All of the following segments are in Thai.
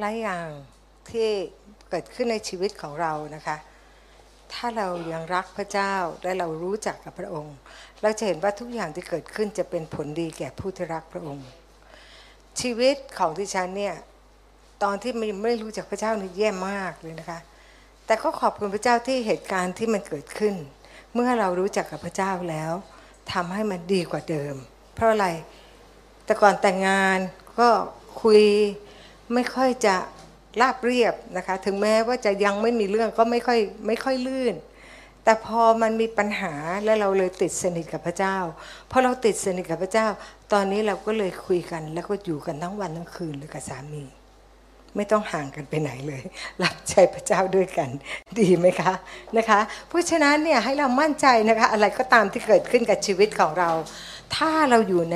หลายอย่างที่เกิดขึ้นในชีวิตของเรานะคะ ถ้าเรายังรักพระเจ้าและเรารู้จักกับพระองค์ เราจะเห็นว่าทุกอย่างที่เกิดขึ้นจะเป็นผลดีแก่ผู้ที่รักพระองค์ ชีวิตของดิฉันเนี่ยตอนที่มันไม่รู้จักพระเจ้านี่แย่มากเลยนะคะ แต่ก็ขอบคุณพระเจ้าที่เหตุการณ์ที่มันเกิดขึ้น เมื่อเรารู้จักกับพระเจ้าแล้วทำให้มันดีกว่าเดิม เพราะอะไรแต่ก่อนแต่งงานก็คุย ไม่ค่อยจะราบเรียบนะคะ ถึงแม้ว่าจะยังไม่มีเรื่องก็ไม่ค่อยไม่ค่อยลื่น แต่พอมันมีปัญหาแล้วเราเลยติดสนิทกับพระเจ้าพอเราติดสนิทกับพระเจ้า ตอนนี้เราก็เลยคุยกันแล้วก็อยู่กันทั้งวันทั้งคืนเลยกับสามี ไม่ต้องห่างกันไปไหนเลย รับใช้พระเจ้าด้วยกัน ดีไหมคะนะคะ เพราะฉะนั้นเนี่ยให้เรามั่นใจนะคะ อะไรก็ตามที่เกิดขึ้นกับชีวิตของเรา ถ้าเราอยู่ใน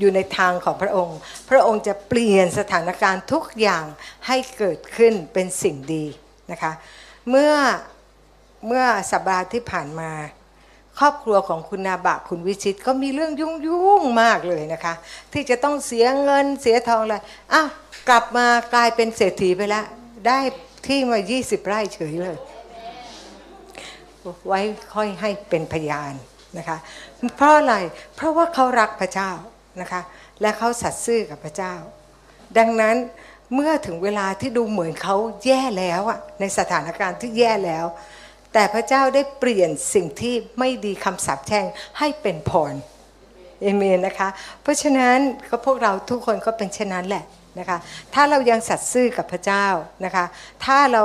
อยู่ในทางของพระองค์ พระองค์จะเปลี่ยนสถานการณ์ทุกอย่างให้เกิดขึ้นเป็นสิ่งดีนะคะ เมื่อเมื่อสัปดาห์ที่ผ่านมา ครอบครัวของคุณนาบะคุณวิชิตก็มีเรื่องยุ่งยุ่งมากเลยนะคะ ที่จะต้องเสียเงินเสียทองเลยอ้าวกลับมากลายเป็นเศรษฐีไปแล้ว ได้ที่มา 20 ไร่เฉยเลย ไว้ค่อยให้เป็นพยานนะคะ เพราะอะไร เพราะว่าเขารักพระเจ้า นะคะ และเขาสัตย์ซื่อกับพระเจ้า ดังนั้นเมื่อถึงเวลาที่ดูเหมือนเขาแย่แล้วอะในสถานการณ์ที่แย่แล้ว แต่พระเจ้าได้เปลี่ยนสิ่งที่ไม่ดีคำสาปแช่งให้เป็นพรเอเมนนะคะ เพราะฉะนั้นก็พวกเราทุกคนก็เป็นเช่นนั้นแหละนะคะ ถ้าเรายังสัตย์ซื่อกับพระเจ้านะคะ ถ้าเรา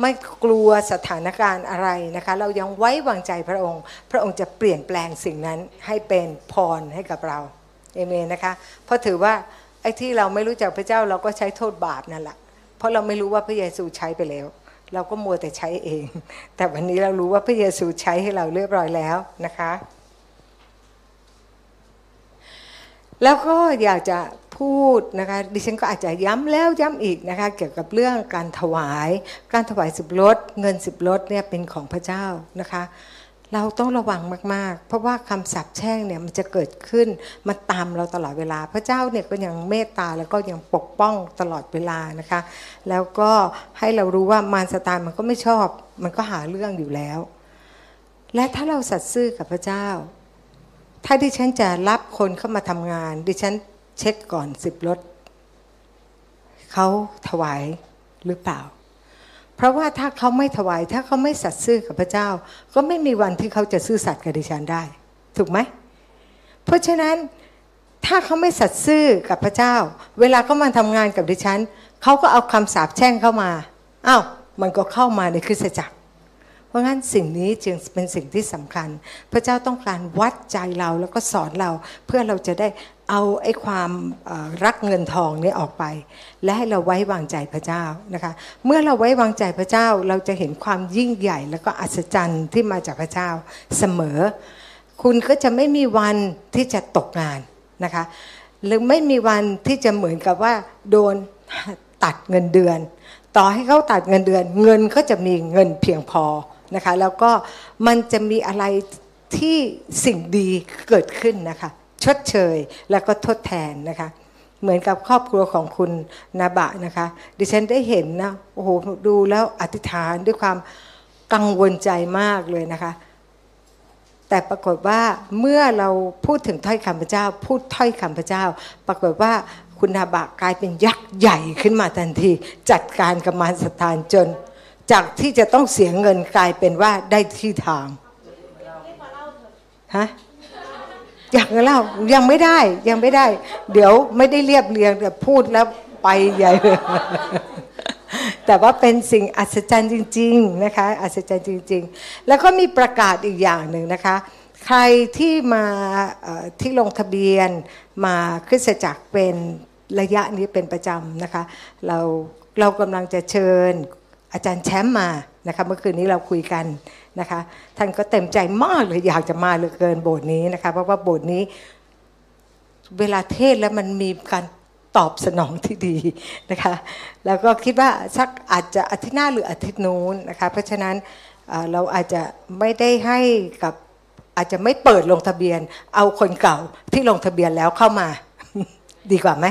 ไม่กลัวสถานการณ์อะไรนะคะ เรายังไว้วางใจพระองค์ พระองค์จะเปลี่ยนแปลงสิ่งนั้นให้เป็นพรให้กับเรา เอเมนนะคะ เพราะถือว่าไอ้ที่เราไม่รู้จักพระเจ้าเราก็ใช้โทษบาปนั่นแหละเพราะเราไม่รู้ว่าพระเยซูใช้ไปแล้ว เราก็มัวแต่ใช้เอง แต่วันนี้เรารู้ว่าพระเยซูใช้ให้เราเรียบร้อยแล้วนะคะ แล้วก็อยากจะพูดนะคะดิฉันก็อาจจะย้ำแล้วย้ำอีกนะคะเกี่ยวกับเรื่องการถวาย การถวายสิบลดเงินสิบลดเนี่ยเป็นของพระเจ้านะคะ เราต้องระวังมากๆ เพราะว่าคำสาปแช่งเนี่ยมันจะเกิดขึ้นมาตามเราตลอดเวลา พระเจ้าเนี่ยก็ยังเมตตาแล้วก็ยังปกป้องตลอดเวลานะคะ แล้วก็ให้เรารู้ว่ามารสตานมันก็ไม่ชอบ มันก็หาเรื่องอยู่แล้ว และถ้าเราสัตย์ซื่อกับพระเจ้า ถ้าดิฉันจะรับคนเข้ามาทำงาน ดิฉันเช็คก่อนสิบรถเขาถวายหรือเปล่า ราะว่าถ้าเขาไม่ถวาย ถ้าเขาไม่สัตย์ซื่อกับพระเจ้า ก็ไม่มีวันที่เขาจะซื่อสัตย์กับดิฉันได้ ถูกไหม เพราะฉะนั้นถ้าเขาไม่สัตย์ซื่อกับพระเจ้า เวลาเขามาทำงานกับดิฉันเขาก็เอาคำสาปแช่งเข้ามาอ้าวมันก็เข้ามาในคริสตจักร เพราะงั้นสิ่งนี้จึงเป็นสิ่งที่สำคัญ พระเจ้าต้องการวัดใจเราแล้วก็สอนเราเพื่อเราจะได้เอาไอ้ความรักเงินทองนี้ออกไป และให้เราไว้วางใจพระเจ้านะคะเมื่อเราไว้วางใจพระเจ้าเราจะเห็นความยิ่งใหญ่ แล้วก็อัศจรรย์ที่มาจากพระเจ้าเสมอ คุณก็จะไม่มีวันที่จะตกงานนะคะหรือไม่มีวันที่จะเหมือนกับว่าโดนตัดเงินเดือน ต่อให้เขาตัดเงินเดือน เงินก็จะมีเงินเพียงพอ นะคะแล้วก็มันจะมีอะไรที่สิ่งดีเกิดขึ้นนะคะชดเชยแล้วก็ทดแทนนะคะเหมือนกับครอบครัวของคุณนาบะนะคะ ดิฉันได้เห็นนะโอ้โหดูแล้วอธิษฐานด้วยความกังวลใจมากเลยนะคะ แต่ปรากฏว่าเมื่อเราพูดถึงถ้อยคำพระเจ้า พูดถ้อยคำพระเจ้า ปรากฏว่าคุณนาบะกลายเป็นยักษ์ใหญ่ขึ้นมาทันที จัดการกับมารสถานจน จากที่จะต้องเสียเงินกลายเป็นว่าได้ที่ทางฮะอยากเล่ายังไม่ได้ยังไม่ได้ เดี๋ยวไม่ได้เรียบเรียงแต่พูดแล้วไปใหญ่เลยแต่ว่าเป็นสิ่งอัศจรรย์จริง ๆนะคะ อัศจรรย์จริง ๆ แล้วก็มีประกาศอีกอย่างหนึ่งนะคะ ใครที่มาที่ลงทะเบียนมาคริสตจักรเป็นระยะนี้เป็นประจำนะคะ เราเรากำลังจะเชิญ อาจารย์แชมป์มานะคะเมื่อคืนนี้เราคุยกันนะคะ ท่านก็เต็มใจมากเลยอยากจะมาเหลือเกินโบสถ์นี้นะคะ เพราะว่าโบสถ์นี้ เวลาเทศแล้วมันมีการตอบสนองที่ดีนะคะ แล้วก็คิดว่าสักอาจจะอาทิตย์หน้าหรืออาทิตย์นู้นนะคะ เพราะฉะนั้นเราอาจจะไม่ได้ให้กับอาจจะไม่เปิดลงทะเบียน เอาคนเก่าที่ลงทะเบียนแล้วเข้ามา ดีกว่าไหม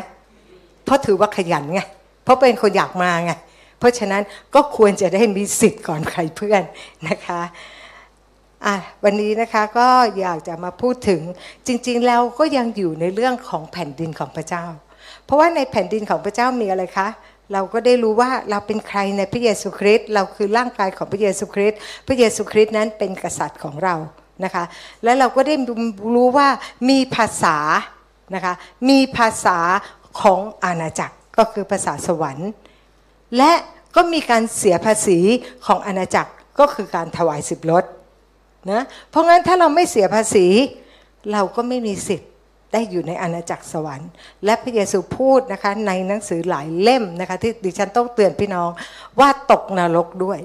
เพราะถือว่าขยันไงเพราะเป็นคนอยากมาไง เพราะฉะนั้นก็ควรจะได้มีสิทธิ์ก่อนใครเพื่อนนะคะอะวันนี้นะคะก็อยากจะมาพูดถึงจริงๆแล้วก็ยังอยู่ในเรื่องของแผ่นดินของพระเจ้า เพราะว่าในแผ่นดินของพระเจ้ามีอะไรคะเราก็ได้รู้ว่าเราเป็นใครในพระเยซูคริสต์เราคือร่างกายของพระเยซูคริสต์พระเยซูคริสต์นั้นเป็นกษัตริย์ของเรานะคะแล้วเราก็ได้รู้ว่ามีภาษานะคะมีภาษาของอาณาจักรก็คือภาษาสวรรค์ และก็มีการเสียภาษีของอาณาจักรก็คือการถวายสิบลดนะเพราะงั้นถ้าเราไม่เสียภาษี เราก็ไม่มีสิทธิ์ได้อยู่ในอาณาจักรสวรรค์ และพระเยซูพูดนะคะในหนังสือหลายเล่มนะคะที่ดิฉันต้องเตือนพี่น้องว่าตกนรกด้วย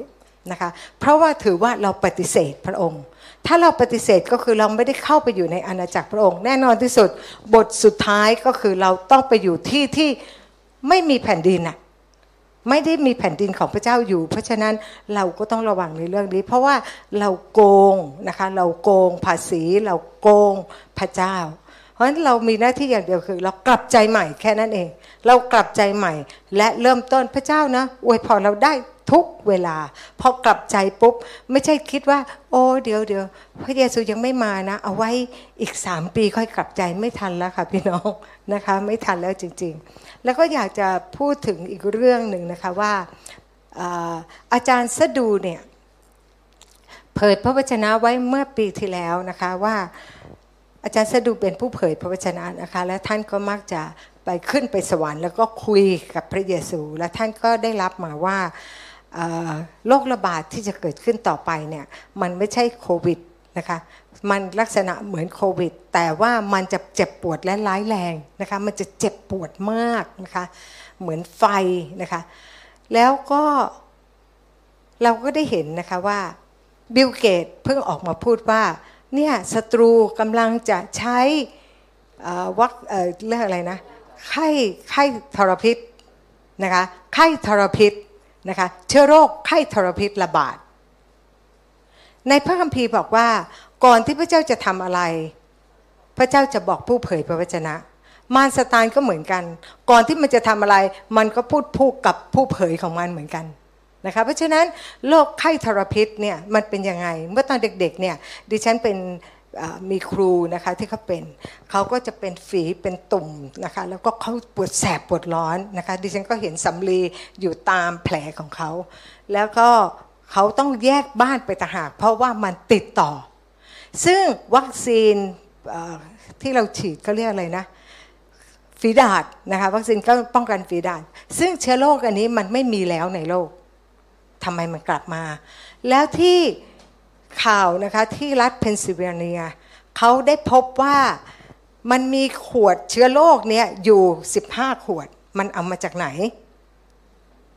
นะคะเพราะว่าถือว่าเราปฏิเสธพระองค์ ถ้าเราปฏิเสธก็คือเราไม่ได้เข้าไปอยู่ในอาณาจักรพระองค์ แน่นอนที่สุดบทสุดท้ายก็คือเราต้องไปอยู่ที่ที่ไม่มีแผ่นดินอะ ไม่ได้มีแผ่นดินของพระเจ้าอยู่ เพราะฉะนั้นเราก็ต้องระวังในเรื่องนี้ เพราะว่าเราโกงนะคะเราโกงภาษีเราโกงพระเจ้า เพราะฉะนั้นเรามีหน้าที่อย่างเดียวคือ เรากลับใจใหม่แค่นั้นเอง เรากลับใจใหม่ และเริ่มต้นพระเจ้านะอวยพรเราได้ทุกเวลา พอกลับใจปุ๊บ ไม่ใช่คิดว่า โอ้เดี๋ยวเดี๋ยวพระเยซูยังไม่มานะ เอาไว้อีกสามปีค่อยกลับใจไม่ทันแล้วค่ะพี่น้องนะคะ ไม่ทันแล้วจริง ๆ แล้วก็อยากจะพูดถึงอีกเรื่องหนึ่งนะคะว่าอาจารย์สดูเนี่ยเผยพระวจนะไว้เมื่อปีที่แล้วนะคะว่าอาจารย์สดูเป็นผู้เผยพระวจนะนะคะและท่านก็มักจะไปขึ้นไปสวรรค์แล้วก็คุยกับพระเยซู และท่านก็ได้รับมาว่าโรคระบาดที่จะเกิดขึ้นต่อไปเนี่ยมันไม่ใช่โควิดนะคะ มันลักษณะเหมือนโควิด แต่ว่ามันจะเจ็บปวดและร้ายแรงนะคะมันจะเจ็บปวดมากนะคะเหมือนไฟนะคะแล้วก็เราก็ได้เห็นนะคะว่าบิลเกตเพิ่งออกมาพูดว่าเนี่ยศัตรูกำลังจะใช้วัคเรื่องอะไรนะไข้ไข้ทรพิษนะคะไข้ทรพิษนะคะเชื้อโรคไข้ทรพิษระบาด ในพระคัมภีร์บอกว่า ก่อนที่พระเจ้าจะทำอะไร พระเจ้าจะบอกผู้เผยพระวจนะ มารสตานก็เหมือนกัน ก่อนที่มันจะทำอะไร มันก็พูดพูดกับผู้เผยของมันเหมือนกันนะคะเพราะฉะนั้นโรคไข้ทรพิษเนี่ยมันเป็นยังไง เมื่อตอนเด็กๆเนี่ยดิฉันเป็นมีครูนะคะที่เขาเป็นเขาก็จะเป็นฝีเป็นตุ่มนะคะแล้วก็เขาปวดแสบปวดร้อนนะคะดิฉันก็เห็นสำลีอยู่ตามแผลของเขา แล้วก็เขาต้องแยกบ้านไปต่างหากเพราะว่ามันติดต่อ ซึ่งวัคซีนที่เราฉีดเขาเรียกอะไรนะฝีดาษนะคะวัคซีนก็ป้องกันฝีดาษซึ่งเชื้อโรคอันนี้มันไม่มีแล้วในโลกทำไมมันกลับมา แล้วที่ข่าวนะคะที่รัฐเพนซิลเวเนียเขาได้พบว่ามันมีขวดเชื้อโรคเนี่ยอยู่ 15 ขวด มันเอามาจากไหน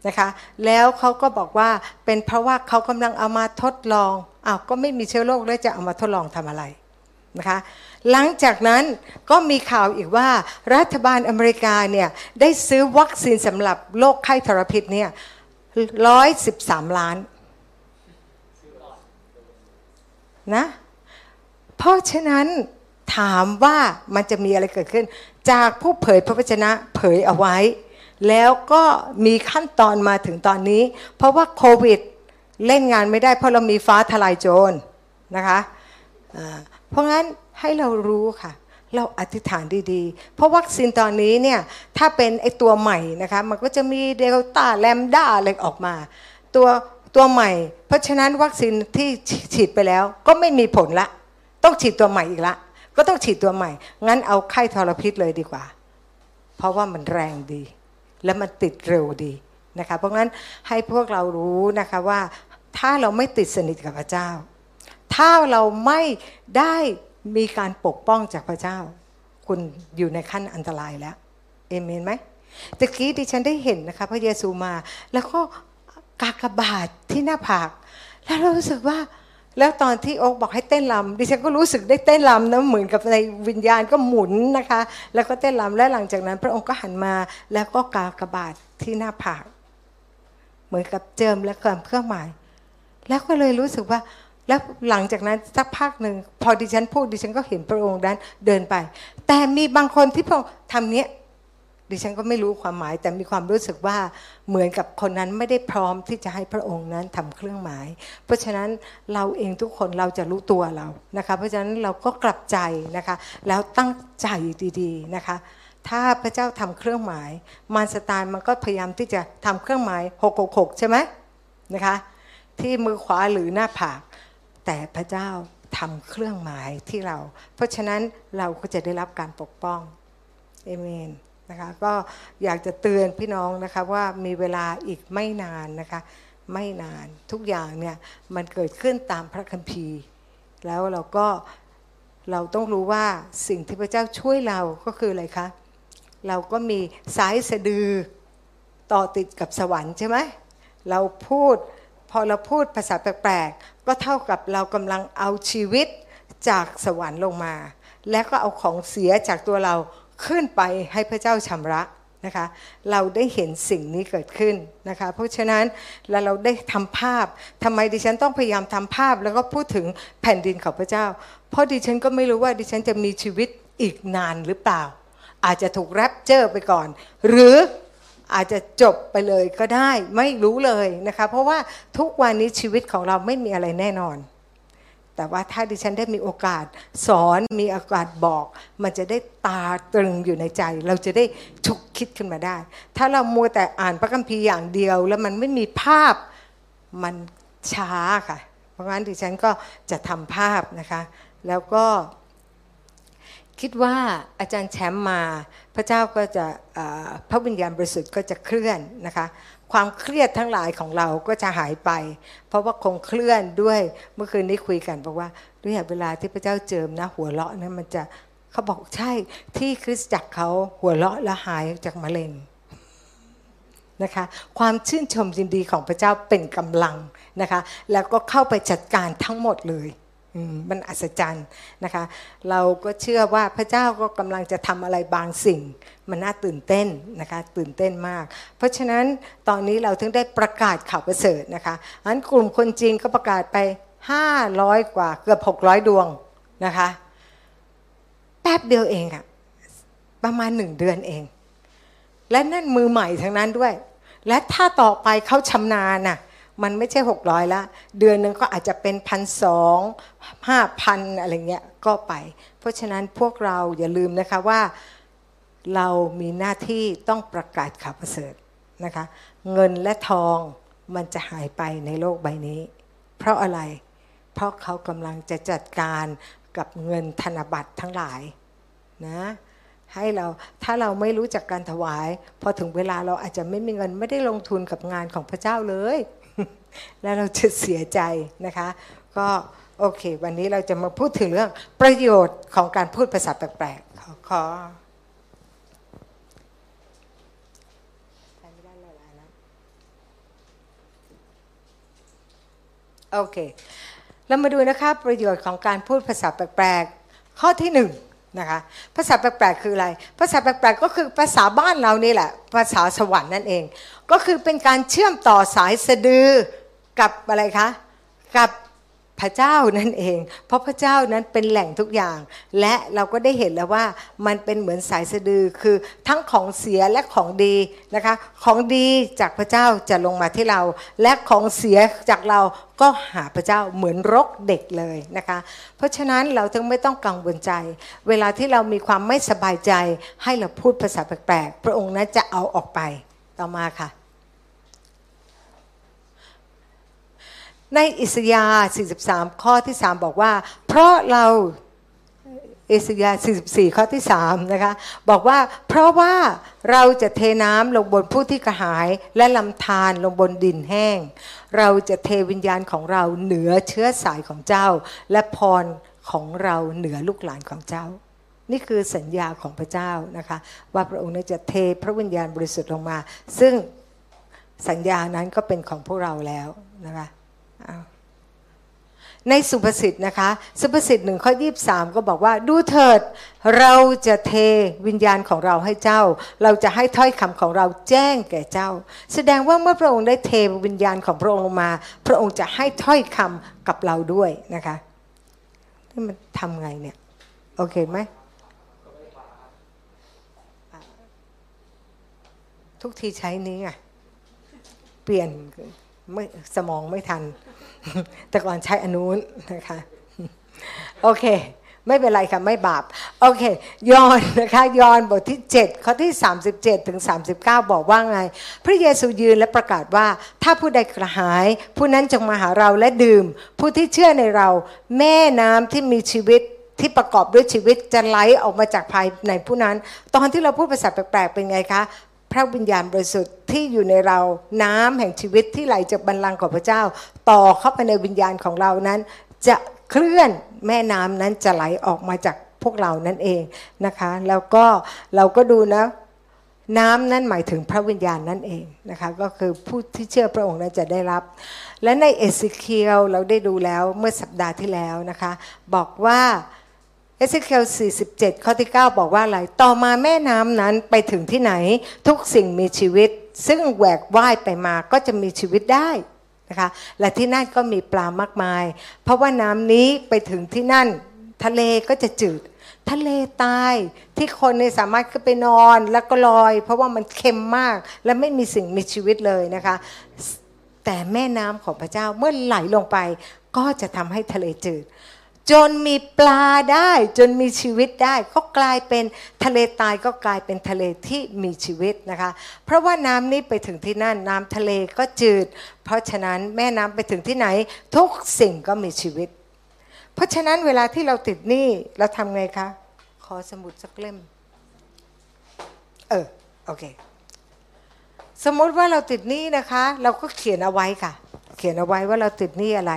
นะคะ แล้วเขาก็บอกว่าเป็นเพราะว่าเขากำลังเอามาทดลอง อ้าวก็ไม่มีเชื้อโรคแล้วจะเอามาทดลองทำอะไรนะคะหลังจากนั้นก็มีข่าวอีกว่ารัฐบาลอเมริกาเนี่ยได้ซื้อวัคซีนสำหรับโรคไข้ทรพิษเนี่ยร้อยสิบสามล้านนะเพราะฉะนั้นถามว่ามันจะมีอะไรเกิดขึ้น จากผู้เผยพระวจนะเผยเอาไว้ แล้วก็มีขั้นตอนมาถึงตอนนี้ เพราะว่าโควิด เล่นงานไม่ได้เพราะเรามีฟ้าทลายโจรนะคะเพราะงั้นให้เรารู้ค่ะ เราอธิษฐานดีๆ เพราะวัคซีนตอนนี้เนี่ยถ้าเป็นไอตัวใหม่นะคะมันก็จะมีเดลต้าแลมด้าอะไรออกมา ตัวตัวใหม่ เพราะฉะนั้นวัคซีนที่ฉีดไปแล้วก็ไม่มีผลละ ต้องฉีดตัวใหม่อีกละ ก็ต้องฉีดตัวใหม่ งั้นเอาไข้ทรพิษเลยดีกว่า เพราะว่ามันแรงดี และมันติดเร็วดีนะคะเพราะงั้นให้พวกเรารู้นะคะว่า ถ้าเราไม่ติดสนิทกับพระเจ้า ถ้าเราไม่ได้มีการปกป้องจากพระเจ้า คุณอยู่ในขั้นอันตรายแล้วเอเมนไหมตะกี้ดิฉันได้เห็นนะคะพระเยซูมา แล้วก็กากบาทที่หน้าผาก แล้วเรารู้สึกว่าแล้วตอนที่โอ๊กบอกให้เต้นลำดิฉันก็รู้สึกได้เต้นลำนะเหมือนกับในวิญญาณก็หมุนนะคะ แล้วก็เต้นลำและหลังจากนั้น พระองค์ก็หันมาแล้วก็กากบาทที่หน้าผาก เหมือนกับเจิมและเกิมเครื่องหมาย แล้วก็เลยรู้สึกว่า แล้วหลังจากนั้นสักพักหนึ่งพอดิฉันพูดดิฉันก็เห็นพระองค์นั้นเดินไป แต่มีบางคนที่พองค์ทำเนี้ยดิฉันก็ไม่รู้ความหมาย แต่มีความรู้สึกว่าเหมือนกับคนนั้นไม่ได้พร้อมที่จะให้พระองค์นั้นทำเครื่องหมาย เพราะฉะนั้นเราเองทุกคนเราจะรู้ตัวเรานะคะ เพราะฉะนั้นเราก็กลับใจนะคะ แล้วตั้งใจดีๆนะคะ ถ้าพระเจ้าทำเครื่องหมาย มารสตานมันก็พยายามที่จะทำเครื่องหมาย666ใช่ไหมนะคะ ที่มือขวาหรือหน้าผาก แต่พระเจ้าทำเครื่องหมายที่เรา เพราะฉะนั้นเราก็จะได้รับการปกป้องเอเมนนะคะก็อยากจะเตือนพี่น้องนะคะว่ามีเวลาอีกไม่นานนะคะไม่นานทุกอย่างเนี่ยมันเกิดขึ้นตามพระคัมภีร์ แล้วเราก็เราต้องรู้ว่าสิ่งที่พระเจ้าช่วยเราก็คืออะไรคะเราก็มีสายสะดือต่อติดกับสวรรค์ใช่ไหมเราพูด พอเราพูดภาษาแปลกๆ ก็เท่ากับเรากำลังเอาชีวิตจากสวรรค์ลงมา และก็เอาของเสียจากตัวเราขึ้นไปให้พระเจ้าชำระนะคะเราได้เห็นสิ่งนี้เกิดขึ้นนะคะเพราะฉะนั้นแล้วเราได้ทำภาพทำไมดิฉันต้องพยายามทำภาพ แล้วก็พูดถึงแผ่นดินของพระเจ้า เพราะดิฉันก็ไม่รู้ว่าดิฉันจะมีชีวิตอีกนานหรือเปล่า อาจจะถูกแรปเจอร์ไปก่อน หรือ อาจจะจบไปเลยก็ได้ไม่รู้เลยนะคะ เพราะว่าทุกวันนี้ชีวิตของเราไม่มีอะไรแน่นอน แต่ว่าถ้าดิฉันได้มีโอกาสสอนมีโอกาสบอก มันจะได้ตาตรึงอยู่ในใจ เราจะได้ฉุกคิดขึ้นมาได้ ถ้าเรามัวแต่อ่านพระคัมภีร์อย่างเดียว แล้วมันไม่มีภาพมันช้าค่ะ เพราะงั้นดิฉันก็จะทำภาพนะคะ แล้วก็ คิดว่าอาจารย์แชมป์มา พระเจ้าก็จะพระวิญญาณบริสุทธิ์ก็จะเคลื่อนนะคะ ความเครียดทั้งหลายของเราก็จะหายไป เพราะว่าคงเคลื่อนด้วยเมื่อคืนนี้คุยกันบอกว่าด้วยเวลาที่พระเจ้าเจิมนะหัวเราะนั้นมันจะเขาบอกใช่ที่คริสตจักรเขาหัวเราะและหายจากมะเร็งนะคะความชื่นชมยินดีของพระเจ้าเป็นกำลังนะคะแล้วก็เข้าไปจัดการทั้งหมดเลย มันอัศจรรย์นะคะ เราก็เชื่อว่าพระเจ้าก็กำลังจะทำอะไรบางสิ่ง มันน่าตื่นเต้นนะคะ ตื่นเต้นมาก เพราะฉะนั้นตอนนี้เราถึงได้ประกาศข่าวประเสริฐนะคะอันกลุ่มคนจีนก็ประกาศไป 500 กว่าเกือบ 600 ดวงนะคะ แป๊บเดียวเองอะประมาณหนึ่งเดือนเอง และนั่นมือใหม่ทั้งนั้นด้วย และถ้าต่อไปเขาชำนาญน่ะ มันไม่ใช่หกร้อยละ เดือนหนึ่งก็อาจจะเป็นพันสองห้าพันอะไรเงี้ยก็ไป เพราะฉะนั้นพวกเราอย่าลืมนะคะว่าเรามีหน้าที่ต้องประกาศข่าวประเสริฐนะคะ เงินและทองมันจะหายไปในโลกใบนี้ เพราะอะไร เพราะเขากำลังจะจัดการกับเงินธนบัตรทั้งหลายนะให้เราถ้าเราไม่รู้จักการถวาย พอถึงเวลาเราอาจจะไม่มีเงินไม่ได้ลงทุนกับงานของพระเจ้าเลย แล้วเราจะเสียใจนะคะ ก็โอเค วันนี้เราจะมาพูดถึงเรื่องประโยชน์ของการพูดภาษาแปลกๆขอขอโอเค เรามาดูนะคะประโยชน์ของการพูดภาษาแปลกๆ ข้อที่หนึ่ง นะคะภาษาแปลกๆคืออะไร ภาษาแปลกๆก็คือภาษาบ้านเรานี่แหละ ภาษาสวรรค์นั่นเอง ก็คือเป็นการเชื่อมต่อสายสะดือกับอะไรคะ กับ พระเจ้านั่นเอง เพราะพระเจ้านั้นเป็นแหล่งทุกอย่าง และเราก็ได้เห็นแล้วว่ามันเป็นเหมือนสายสะดือคือทั้งของเสียและของดีนะคะ ของดีจากพระเจ้าจะลงมาที่เรา และของเสียจากเราก็หาพระเจ้าเหมือนรกเด็กเลยนะคะ เพราะฉะนั้นเราจึงไม่ต้องกังวลใจ เวลาที่เรามีความไม่สบายใจให้เราพูดภาษาแปลกๆ พระองค์นั้นจะเอาออกไปต่อมาค่ะ ในอิสยาห์43 ข้อที่ 3 บอกว่า เพราะเราอิสยาห์44 ข้อที่ 3 นะคะ บอกว่าเพราะว่าเราจะเทน้ำลงบนผู้ที่กระหาย และลำธารลงบนดินแห้ง เราจะเทวิญญาณของเราเหนือเชื้อสายของเจ้า และพรของเราเหนือลูกหลานของเจ้า นี่คือสัญญาของพระเจ้านะคะ ว่าพระองค์จะเทพระวิญญาณบริสุทธิ์ลงมา ซึ่งสัญญานั้นก็เป็นของพวกเราแล้วนะคะ ในสุภาษิตนะคะ สุภาษิตหนึ่งข้อยีบสามก็บอกว่า ดูเถิด เราจะเทวิญญาณของเราให้เจ้า เราจะให้ถ้อยคำของเราแจ้งแก่เจ้า แสดงว่าเมื่อพระองค์ได้เทวิญญาณของพระองค์ลงมา พระองค์จะให้ถ้อยคำกับเราด้วยนะคะนี่มันทำไงเนี่ย โอเคไหมทุกทีใช้นี้ไงเปลี่ยนไม่สมองไม่ทัน แต่ก่อนใช้อนุนนะคะ โอเค ไม่เป็นไรค่ะไม่บาป โอเค ยอนนะคะยอนบทที่ 7 ข้อที่ 37 ถึง 39 บอกว่าไง พระเยซูยืนและประกาศว่า ถ้าผู้ใดกระหาย ผู้นั้นจงมาหาเราและดื่ม ผู้ที่เชื่อในเรา แม่น้ำที่มีชีวิตที่ประกอบด้วยชีวิตจะไหลออกมาจากภายในผู้นั้น ตอนที่เราพูดภาษาแปลกๆเป็นไงคะ พระวิญญาณบริสุทธิ์ที่อยู่ในเราน้ำแห่งชีวิตที่ไหลจากบัลลังก์ของพระเจ้า ต่อเข้าไปในวิญญาณของเรานั้น จะเคลื่อนแม่น้ำนั้นจะไหลออกมาจากพวกเรานั่นเองนะคะ แล้วก็เราก็ดูนะน้ำนั้นหมายถึงพระวิญญาณนั่นเองนะคะก็คือผู้ที่เชื่อพระองค์นั้นจะได้รับ และในเอสเคียลเราได้ดูแล้วเมื่อสัปดาห์ที่แล้วนะคะ บอกว่า เอสเคียล47 ข้อที่ 9 บอกว่าอะไร ต่อมาแม่น้ำนั้นไปถึงที่ไหนทุกสิ่งมีชีวิต ซึ่งแหวกว่ายไปมาก็จะมีชีวิตได้นะคะและที่นั่นก็มีปลามากมาย เพราะว่าน้ำนี้ไปถึงที่นั่น ทะเลก็จะจืด ทะเลตายที่คนในสามารถขึ้นไปนอนแล้วก็ลอย เพราะว่ามันเค็มมากและไม่มีสิ่งมีชีวิตเลยนะคะแต่แม่น้ำของพระเจ้าเมื่อไหลลงไปก็จะทำให้ทะเลจืด จนมีปลาได้ จนมีชีวิตได้ ก็กลายเป็นทะเลตายก็กลายเป็นทะเลที่มีชีวิตนะคะ เพราะว่าน้ำนี้ไปถึงที่นั่นน้ำทะเลก็จืด เพราะฉะนั้นแม่น้ำไปถึงที่ไหน ทุกสิ่งก็มีชีวิต เพราะฉะนั้นเวลาที่เราติดหนี้เราทำไงคะ ขอสมุดสักเล่ม เออโอเค สมมติว่าเราติดหนี้นะคะ เราก็เขียนเอาไว้ค่ะ เขียนเอาไว้ว่าเราติดหนี้อะไร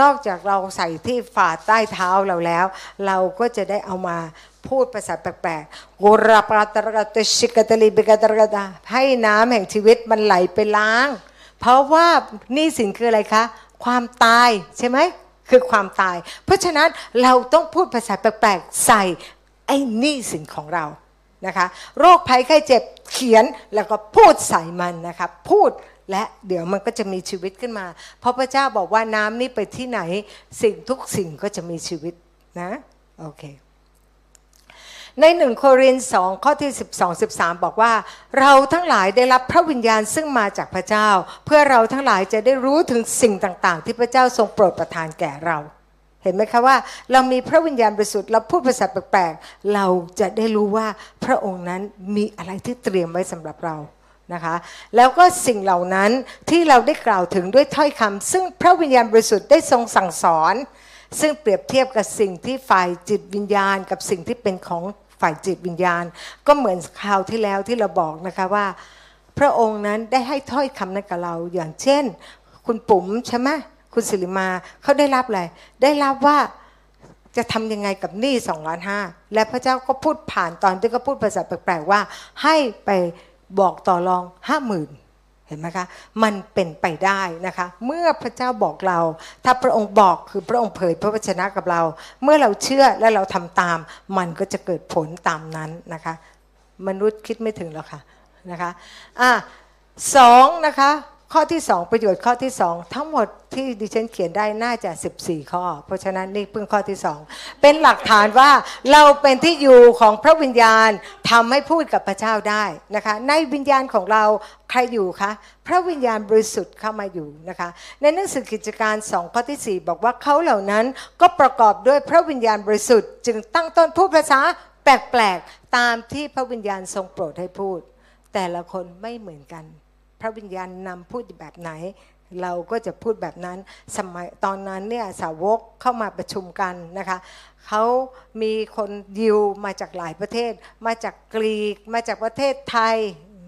นอกจากเราใส่ที่ฝ่าใต้เท้าเราแล้ว เราก็จะได้เอามาพูดภาษาแปลกๆโกราปราตรกตชิกตลีบิกตรกตาให้น้ำแห่งชีวิตมันไหลไปล้าง เพราะว่านี้สินคืออะไรคะ ความตายใช่ไหมคือความตาย เพราะฉะนั้นเราต้องพูดภาษาแปลกๆใส่ไอ้นี้สินของเรานะคะ โรคภัยไข้เจ็บเขียนแล้วก็พูดใส่มันนะคะ พูด และเดี๋ยวมันก็จะมีชีวิตขึ้นมา เพราะพระเจ้าบอกว่าน้ำนี้ไปที่ไหน สิ่งทุกสิ่งก็จะมีชีวิตนะโอเคในหนึ่งโครินธ์สองข้อที่ 12 13 บอกว่า เราทั้งหลายได้รับพระวิญญาณซึ่งมาจากพระเจ้า เพื่อเราทั้งหลายจะได้รู้ถึงสิ่งต่างๆ ที่พระเจ้าทรงโปรดประทานแก่เรา เห็นไหมคะว่า เรามีพระวิญญาณบริสุทธิ์เราพูดภาษาแปลกๆเราจะได้รู้ว่าพระองค์นั้นมีอะไรที่เตรียมไว้สำหรับเรา นะคะแล้วก็สิ่งเหล่านั้นที่เราได้กล่าวถึงด้วยถ้อยคำซึ่งพระวิญญาณบริสุทธิ์ได้ทรงสั่งสอน ซึ่งเปรียบเทียบกับสิ่งที่ฝ่ายจิตวิญญาณ กับสิ่งที่เป็นของฝ่ายจิตวิญญาณ ก็เหมือนคราวที่แล้วที่เราบอกนะคะว่า พระองค์นั้นได้ให้ถ้อยคำนั้นกับเราอย่างเช่น คุณปุ๋มใช่ไหมคุณสิริมาเขาได้รับอะไรได้รับว่าจะทำยังไงกับหนี้สองล้านห้าและพระเจ้าก็พูดผ่านตอนที่เขาพูดภาษาแปลกๆว่าให้ไป บอกต่อรองห้าหมื่นเห็นไหมคะ มันเป็นไปได้นะคะ เมื่อพระเจ้าบอกเรา ถ้าพระองค์บอกคือพระองค์เผยพระวจนะกับเรา เมื่อเราเชื่อและเราทำตาม มันก็จะเกิดผลตามนั้นนะคะ มนุษย์คิดไม่ถึงหรอกค่ะนะคะอะสองนะคะ ข้อที่ 2 ประโยชน์ข้อที่ 2 ทั้งหมดที่ดิฉันเขียนได้น่าจะ 14 ข้อ เพราะฉะนั้นนี่เพิ่งข้อที่ 2 เป็นหลักฐานว่าเราเป็นที่อยู่ของพระวิญญาณทำให้พูดกับพระเจ้าได้นะคะ ในวิญญาณของเราใครอยู่คะพระวิญญาณบริสุทธิ์เข้ามาอยู่นะคะ ในหนังสือกิจการ2ข้อที่ 4 บอกว่าเขาเหล่านั้นก็ประกอบด้วยพระวิญญาณบริสุทธิ์ จึงตั้งต้นพูดภาษาแปลกๆตามที่พระวิญญาณทรงโปรดให้พูด แต่ละคนไม่เหมือนกัน พระวิญญาณนำพูดแบบไหน เราก็จะพูดแบบนั้นสมัยตอนนั้นเนี่ยสาวกเข้ามาประชุมกันนะคะเขามีคนยิวมาจากหลายประเทศ มาจากกรีก มาจากประเทศไทย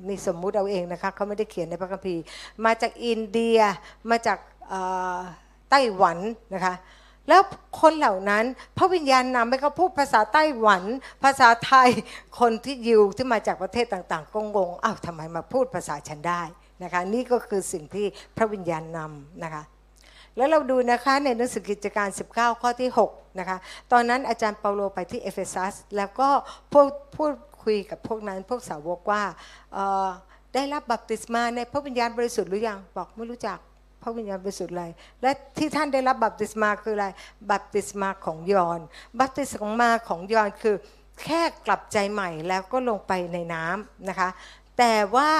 นี่สมมุติเอาเองนะคะเขาไม่ได้เขียนในพระคัมภีร์ มาจากอินเดียมาจากไต้หวันนะคะ แล้วคนเหล่านั้นพระวิญญาณนำให้เขาพูดภาษาไต้หวัน ภาษาไทยคนที่ยิวที่มาจากประเทศต่างๆก็งงอ้าวทำไมมาพูดภาษาฉันได้นะคะนี่ก็คือสิ่งที่พระวิญญาณนำนะคะแล้วเราดูนะคะในหนังสือกิจการ 19 ข้อที่6นะคะตอนนั้นอาจารย์เปาโลไปที่เอเฟซัสแล้วก็พูดพูดคุยกับพวกนั้นพวกสาวกว่าได้รับบัพติศมาในพระวิญญาณบริสุทธิ์หรือยังบอกไม่รู้จัก พระวิญญาณบริสุทธิ์อะไร และที่ท่านได้รับบัพติศมาคืออะไร บัพติศมาของยอน บัพติศมาของยอนคือแค่กลับใจใหม่แล้วก็ลงไปในน้ำนะคะ แต่ว่า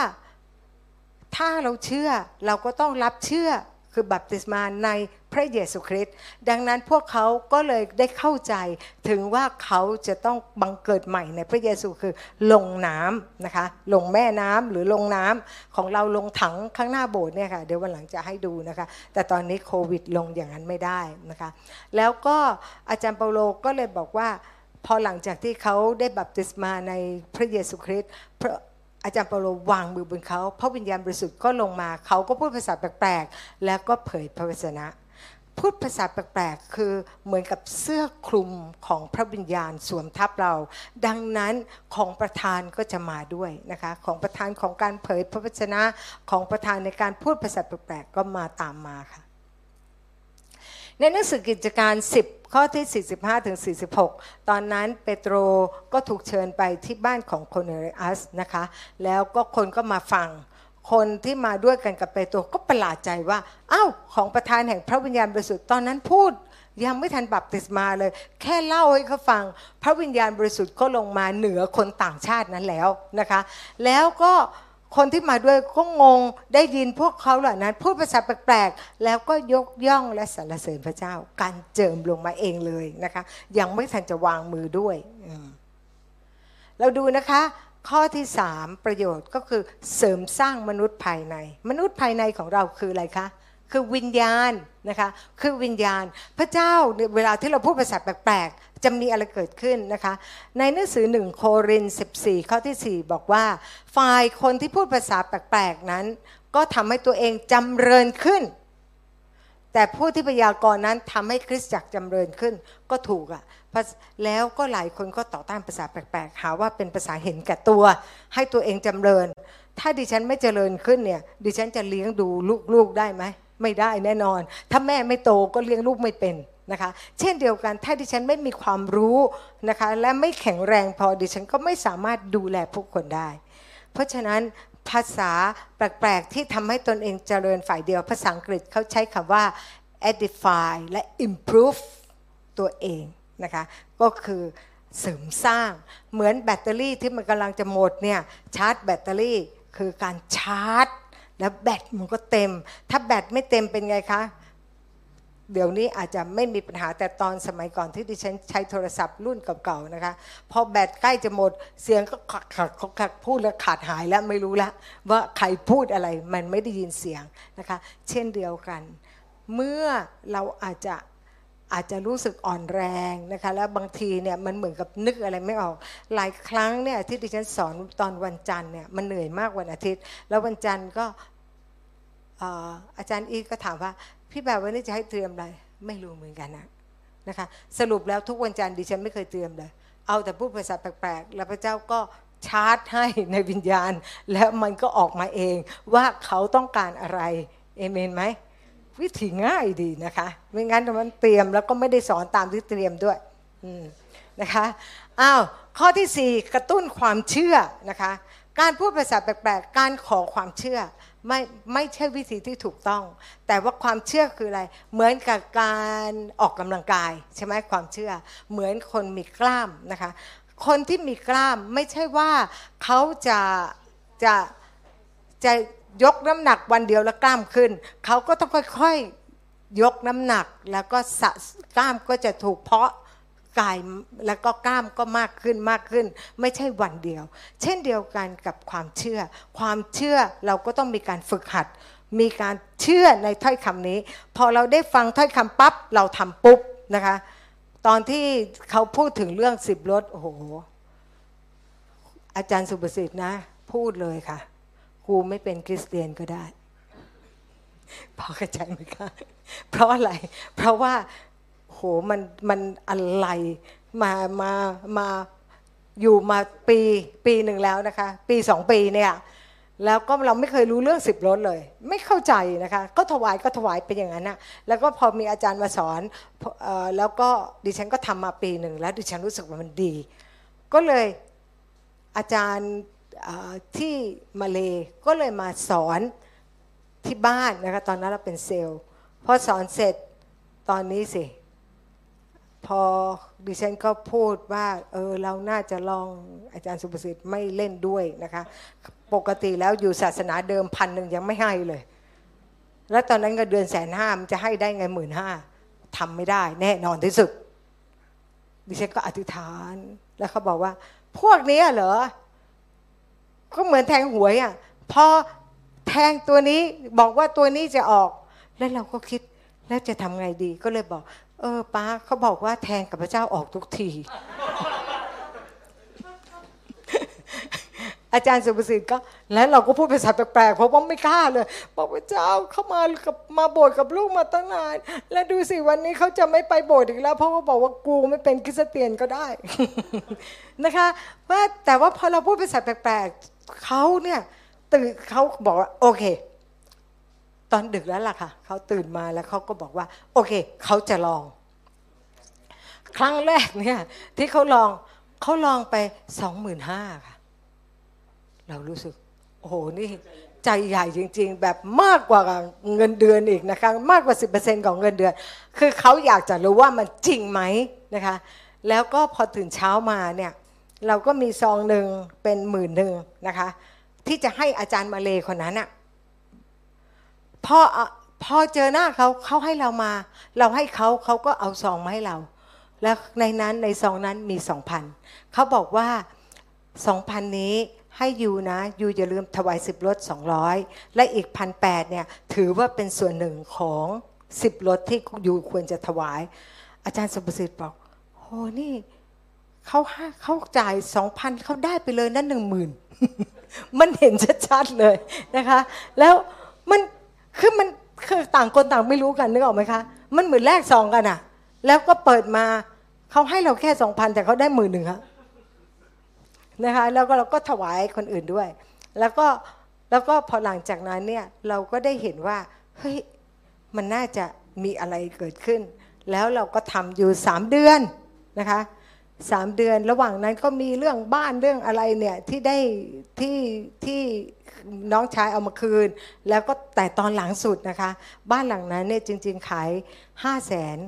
ถ้าเราเชื่อเราก็ต้องรับเชื่อ คือบัพติศมาในพระเยซูคริสต์ดังนั้นพวกเขาก็เลยได้เข้าใจถึงว่าเขาจะต้องบังเกิดใหม่ในพระเยซูคือลงน้ำนะคะลงแม่น้ำหรือลงน้ำของเราลงถังข้างหน้าโบสถ์เนี่ยค่ะเดี๋ยววันหลังจะให้ดูนะคะ แต่ตอนนี้โควิดลงอย่างนั้นไม่ได้นะคะ แล้วก็อาจารย์เปาโลก็เลยบอกว่าพอหลังจากที่เขาได้บัพติศมาในพระเยซูคริสต์ อาจารย์เปาโลวางมือบนเขาพระวิญญาณบริสุทธิ์ก็ลงมา เขาก็พูดภาษาแปลกๆ แล้วก็เผยพระวจนะ พูดภาษาแปลกๆ คือเหมือนกับเสื้อคลุมของพระวิญญาณสวมทับเรา ดังนั้นของประธานก็จะมาด้วยนะคะ ของประธานของการเผยพระวจนะของประธานในการพูดภาษาแปลกๆ ก็มาตามมาค่ะ ในหนังสือกิจการ 10 ข้อที่ 45ถึง46 ตอนนั้นเปโตรก็ถูกเชิญไปที่บ้านของโคเนเรอัสนะคะ แล้วก็คนก็มาฟัง คนที่มาด้วยกันกับเปโตรก็ประหลาดใจว่าอ้าวของประธานแห่งพระวิญญาณบริสุทธิ์ตอนนั้นพูดยังไม่ทันบัพติศมาเลย แค่เล่าให้เขาฟัง พระวิญญาณบริสุทธิ์ก็ลงมาเหนือคนต่างชาตินั้นแล้วนะคะ แล้วก็ คนที่มาด้วยก็งงได้ยินพวกเขาเหล่านั้น พูดภาษาแปลกๆ แล้วก็ยกย่องและสรรเสริญพระเจ้า การเจิมลงมาเองเลยนะคะ ยังไม่ทันจะวางมือด้วย เราดูนะคะ ข้อที่สามประโยชน์ก็คือเสริมสร้างมนุษย์ภายใน มนุษย์ภายในของเราคืออะไรคะ คือวิญญาณนะคะคือวิญญาณพระเจ้าเวลาที่เราพูดภาษาแปลกๆ จะมีอะไรเกิดขึ้นนะคะ ในหนังสือหนึ่งโคริน14 ข้อที่ 4 บอกว่า ฝ่ายคนที่พูดภาษาแปลกๆนั้น ก็ทำให้ตัวเองจำเริญขึ้น แต่ผู้ที่พยากรณ์นั้นทำให้คริสตจักรจำเริญขึ้นก็ถูกอะ่ะแล้วก็หลายคนก็ต่อต้านภาษาแปลกๆหาว่าเป็นภาษาเห็นแก่ตัว ให้ตัวเองจำเริญ ถ้าดิฉันไม่เจริญขึ้นเนี่ยดิฉันจะเลี้ยงดูลูกๆได้ไหม ไม่ได้แน่นอน ถ้าแม่ไม่โตก็เลี้ยงลูกไม่เป็นนะคะ เช่นเดียวกันถ้าดิฉันไม่มีความรู้นะคะ และไม่แข็งแรงพอดิฉันก็ไม่สามารถดูแลผู้คนได้ เพราะฉะนั้นภาษาแปลกๆที่ทำให้ตนเองเจริญฝ่ายเดียว ภาษาอังกฤษเขาใช้คำว่า edify และ improve ตัวเองนะคะ ก็คือเสริมสร้างเหมือนแบตเตอรี่ที่มันกำลังจะหมดเนี่ยชาร์จแบตเตอรี่คือการชาร์จ แล้วแบตมันก็เต็ม ถ้าแบตไม่เต็มเป็นไงคะเดี๋ยวนี้อาจจะไม่มีปัญหาแต่ตอนสมัยก่อนที่ดิฉันใช้โทรศัพท์รุ่นเก่าๆนะคะ พอแบตใกล้จะหมดเสียงก็ขัดขัดขัดพูดแล้วขาดหายแล้วไม่รู้ละว่าใครพูดอะไรมันไม่ได้ยินเสียงนะคะ เช่นเดียวกัน เมื่อเราอาจจะ อาจจะรู้สึกอ่อนแรงนะคะแล้วบางทีเนี่ยมันเหมือนกับนึกอะไรไม่ออก หลายครั้งเนี่ยที่ดิฉันสอนตอนวันจันทร์เนี่ยมันเหนื่อยมากวันอาทิตย์ แล้ววันจันทร์ก็อาจารย์อีก็ถามว่า พี่แบบวันนี้จะให้เตรียมอะไรไม่รู้เหมือนกันนะนะคะสรุปแล้วทุกวันจันทร์ดิฉันไม่เคยเตรียมเลย เอาแต่พูดภาษาแปลกๆ แล้วพระเจ้าก็ชาร์จให้ในวิญญาณ แล้วมันก็ออกมาเองว่าเขาต้องการอะไรเอเมนไหม วิธีง่ายดีนะคะ ไม่งั้นมันเตรียมแล้วก็ไม่ได้สอนตามที่เตรียมด้วยนะคะอ้าวข้อที่ 4 กระตุ้นความเชื่อนะคะ การพูดภาษาแปลกๆ การขอความเชื่อไม่ไม่ใช่วิธีที่ถูกต้อง แต่ว่าความเชื่อคืออะไร เหมือนกับการออกกำลังกายใช่ไหมความเชื่อ เหมือนคนมีกล้ามนะคะ คนที่มีกล้ามไม่ใช่ว่าเขาจะจะจะ ยกน้ำหนักวันเดียวแล้วกล้ามขึ้น เขาก็ต้องค่อยๆยกน้ำหนักแล้วก็สะกล้ามก็จะถูกเพาะกายแล้วก็กล้ามก็มากขึ้นมากขึ้น ไม่ใช่วันเดียว เช่นเดียวกันกับความเชื่อ ความเชื่อเราก็ต้องมีการฝึกหัด มีการเชื่อในถ้อยคำนี้ พอเราได้ฟังถ้อยคำปั๊บเราทำปุ๊บนะคะ ตอนที่เขาพูดถึงเรื่องสิบรถโอ้โหอาจารย์สุประสิทธิ์นะ พูดเลยค่ะ ครูไม่เป็นคริสเตียนก็ได้ พอกระจายไหมคะ เพราะอะไร เพราะว่าโหมันมันอะไรมามามาอยู่มาปีปีหนึ่งแล้วนะคะ ปีสองปีเนี่ยแล้วก็เราไม่เคยรู้เรื่องสิบรถเลย ไม่เข้าใจนะคะ ก็ถวายก็ถวายเป็นอย่างนั้นนะแล้วก็พอมีอาจารย์มาสอนแล้วก็ดิฉันก็ทำมาปีหนึ่งแล้วดิฉันรู้สึกว่ามันดี ก็เลยอาจารย์ ที่มาเลก็เลยมาสอนที่บ้านนะคะตอนนั้นเราเป็นเซลล์พอสอนเสร็จตอนนี้สิ พอดิฉันก็พูดว่าเออเราน่าจะลองอาจารย์สุประสิทธิ์ไม่เล่นด้วยนะคะ ปกติแล้วอยู่ศาสนาเดิมพันหนึ่งยังไม่ให้เลย แล้วตอนนั้นก็เดือนแสนห้ามันจะให้ได้ไงหมื่นห้าทำไม่ได้ แน่นอนที่สุดดิฉันก็อธิษฐานแล้วเขาบอกว่า พวกนี้เหรอ ก็เหมือนแทงหวยอะพอแทงตัวนี้บอกว่าตัวนี้จะออก แล้วเราก็คิดแล้วจะทำไงดีก็เลยบอก เออป้าเขาบอกว่าแทงกับพระเจ้าออกทุกที อาจารย์สุภสิทธิ์ก็ แล้วเราก็พูดภาษาแปลกๆเพราะว่าไม่กล้าเลย บอกพระเจ้าเข้ามากับมาโบสถ์กับลูกมาตั้งนาน แล้วดูสิวันนี้เขาจะไม่ไปโบสถ์อีกแล้ว เพราะว่าบอกว่ากูไม่เป็นคริสเตียนก็ได้นะคะว่าแต่ว่าพอเราพูดภาษาแปลกๆ เขาเนี่ยตื่นเขาบอกว่าโอเค ตอนดึกแล้วล่ะค่ะเขาตื่นมาแล้วเขาก็บอกว่า โอเคเขาจะลอง ครั้งแรกเนี่ย ที่เขาลองเขาลองไปสองหมื่นห้าค่ะ เรารู้สึก โอ้โหนี่ใจใหญ่จริง ๆ แบบมากกว่าเงินเดือนอีกนะคะ มากกว่า 10%ของเงินเดือน คือเขาอยากจะรู้ว่ามันจริงไหมนะคะ แล้วก็พอตื่นเช้ามาเนี่ย เราก็มีซองหนึ่งเป็นหมื่นหนึ่งนะคะ ที่จะให้อาจารย์มาเลคนนั้นอะพอพอเจอหน้าเขาเขาให้เรามา เราให้เขาเขาก็เอาซองมาให้เรา แล้วในนั้นในซองนั้นมีสองพันเขาบอกว่าสองพันนี้ให้ยูนะยูอย่าลืมถวายสิบรถสองร้อยและอีกพันแปดเนี่ยถือว่าเป็นส่วนหนึ่งของสิบรถที่ยูควรจะถวาย อาจารย์สุประสิทธิ์บอกโอ้นี่ เขาเขาจ่ายสองพันเขาได้ไปเลยนั่นหนึ่งหมื่นมันเห็นชัดๆเลยนะคะ แล้วมันคือมันคือต่างคนต่างไม่รู้กันนึกออกไหมคะ มันเหมือนแลกซองกันอะแล้วก็เปิดมาเขาให้เราแค่สองพันแต่เขาได้หมื่นหนึ่งครับนะคะแล้วก็เราก็ถวายคนอื่นด้วย แล้วก็แล้วก็พอหลังจากนั้นเนี่ยเราก็ได้เห็นว่าเฮ้ยมันน่าจะมีอะไรเกิดขึ้น แล้วเราก็ทำอยู่สามเดือนนะคะ สามเดือนระหว่างนั้นก็มีเรื่องบ้านเรื่องอะไรเนี่ยที่ได้ที่ที่น้องชายเอามาคืน แล้วก็แต่ตอนหลังสุดนะคะ บ้านหลังนั้นเนี่ยจริง ๆ ขายห้าแสน